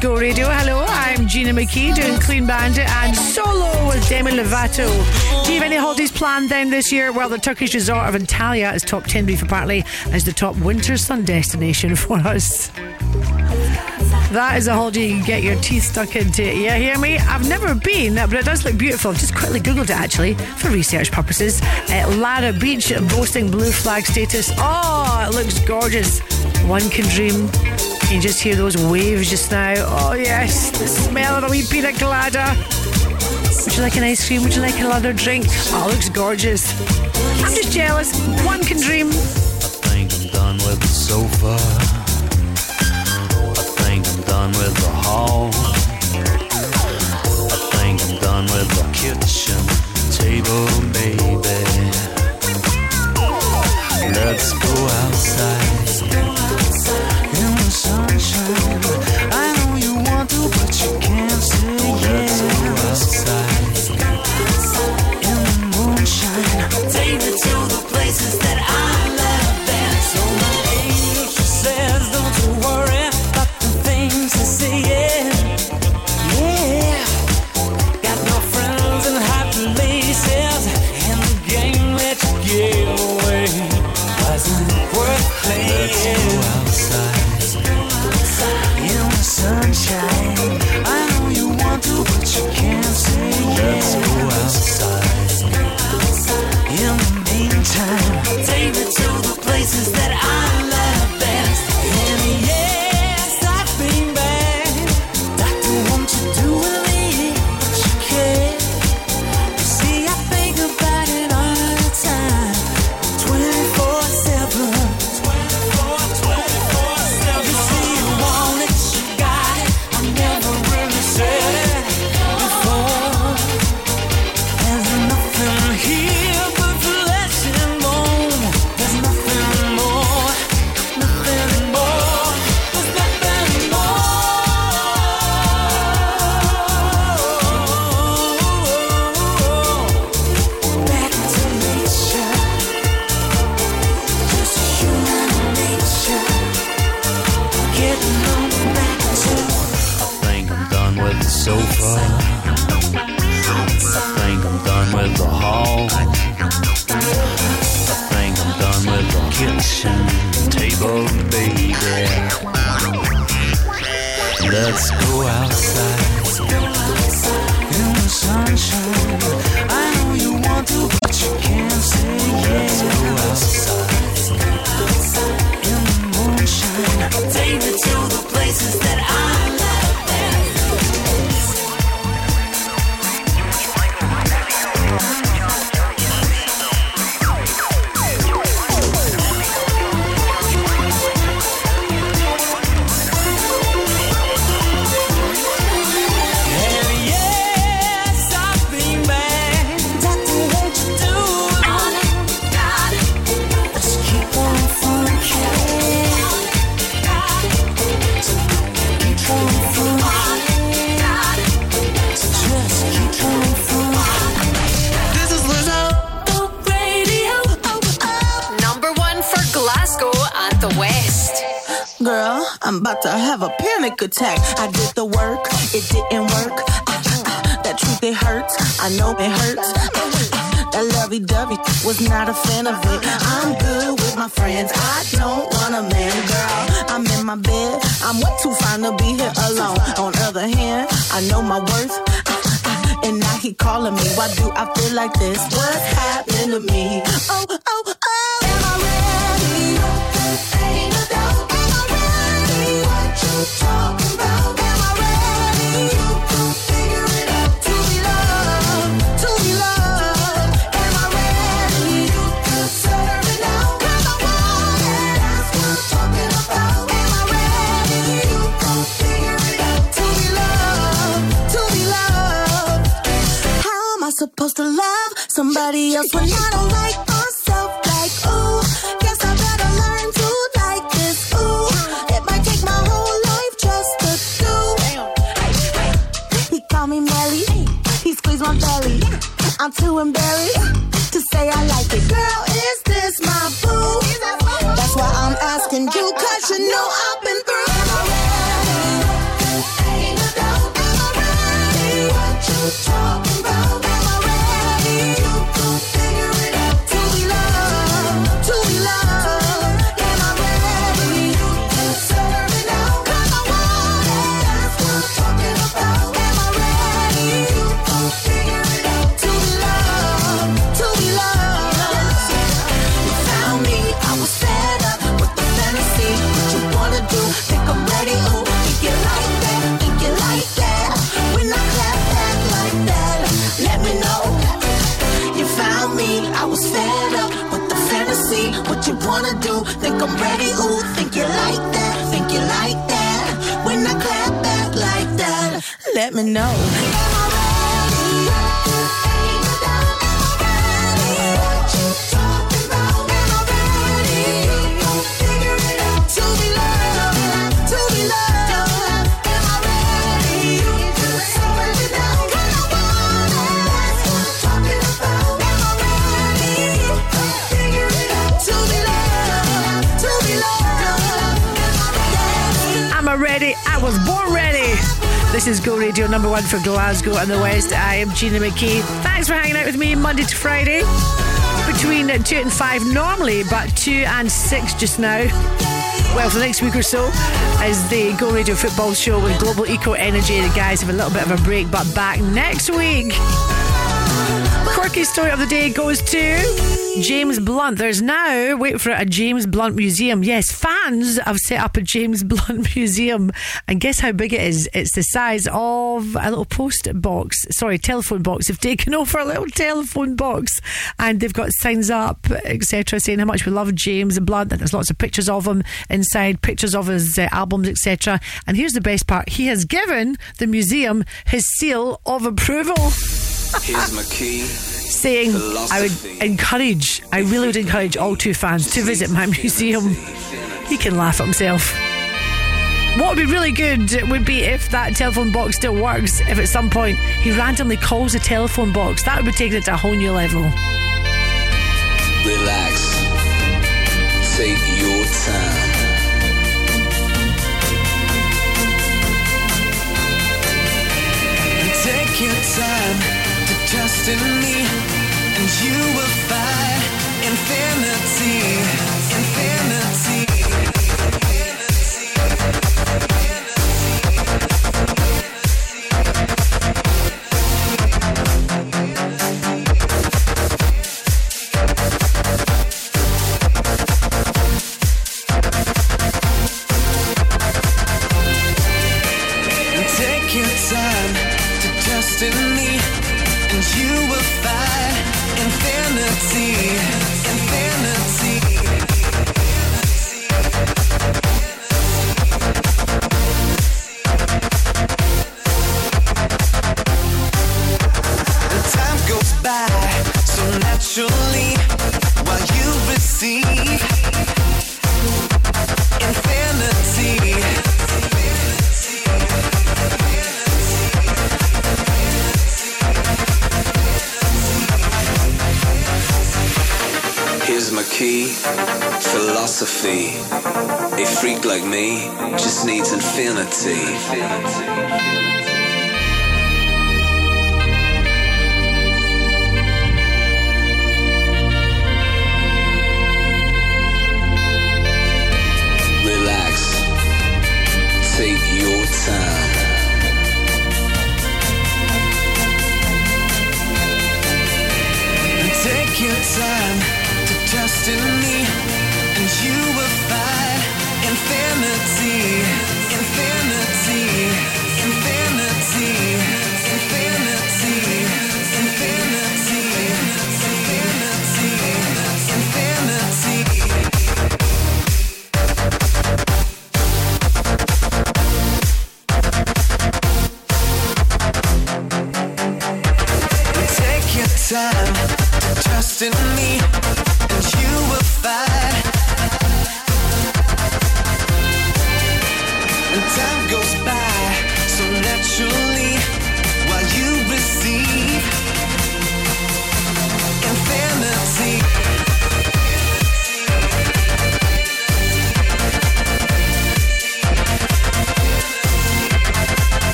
Go Radio. Hello, I'm Gina McKie doing Clean Bandit and solo with Demi Lovato. Do you have any holidays planned then this year? Well, the Turkish resort of Antalya is top 10 for Partly as the top winter sun destination for us. That is a holiday you can get your teeth stuck into. Yeah, hear me? I've never been, but it does look beautiful. I've just quickly Googled it actually for research purposes. Uh, Lara Beach boasting blue flag status. Oh, it looks gorgeous. One can dream. You just hear those waves just now. Oh, yes, the smell of a wee peanut colada. Would you like an ice cream? Would you like another drink? Oh, looks gorgeous. I'm just jealous. One can dream. I think I'm done with the sofa. I think I'm done with the hall. I think I'm done with the kitchen table, baby. Let's go outside. like this. What? Is Go Radio number one for Glasgow and the West. I am Gina McKie. Thanks for hanging out with me Monday to Friday between 2 and 5 normally, but 2 and 6 just now. Well, for the next week or so is the Go Radio football show with Global Eco Energy. The guys have a little bit of a break, but back next week. Quirky story of the day goes to James Blunt. There's now, wait for it, a James Blunt museum. Yes, fans have set up a James Blunt museum. And guess how big it is? It's the size of a little post box, sorry, telephone box. They've taken over a little telephone box and they've got signs up, etc., saying how much we love James Blunt. And there's lots of pictures of him inside, pictures of his uh, albums, etc. And here's the best part he has given the museum his seal of approval Here's my key. Saying I would encourage, I really would encourage all two fans to visit my museum. He can laugh at himself. What would be really good would be if that telephone box still works. If at some point he randomly calls the telephone box, that would be taking it to a whole new level. Relax. Take your time. Take your time trust in me, and you will find infinity. Infinity, Philosophy. A freak like me just needs infinity. Relax. Take your time. Take your time to trust in me, infinity,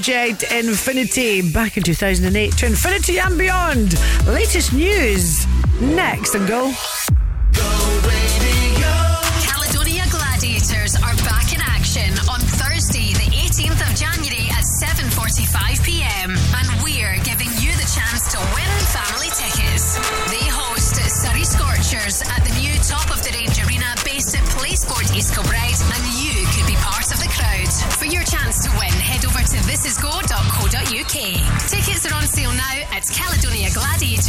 Project Infinity back in 2008 to Infinity and Beyond. Latest news next and go.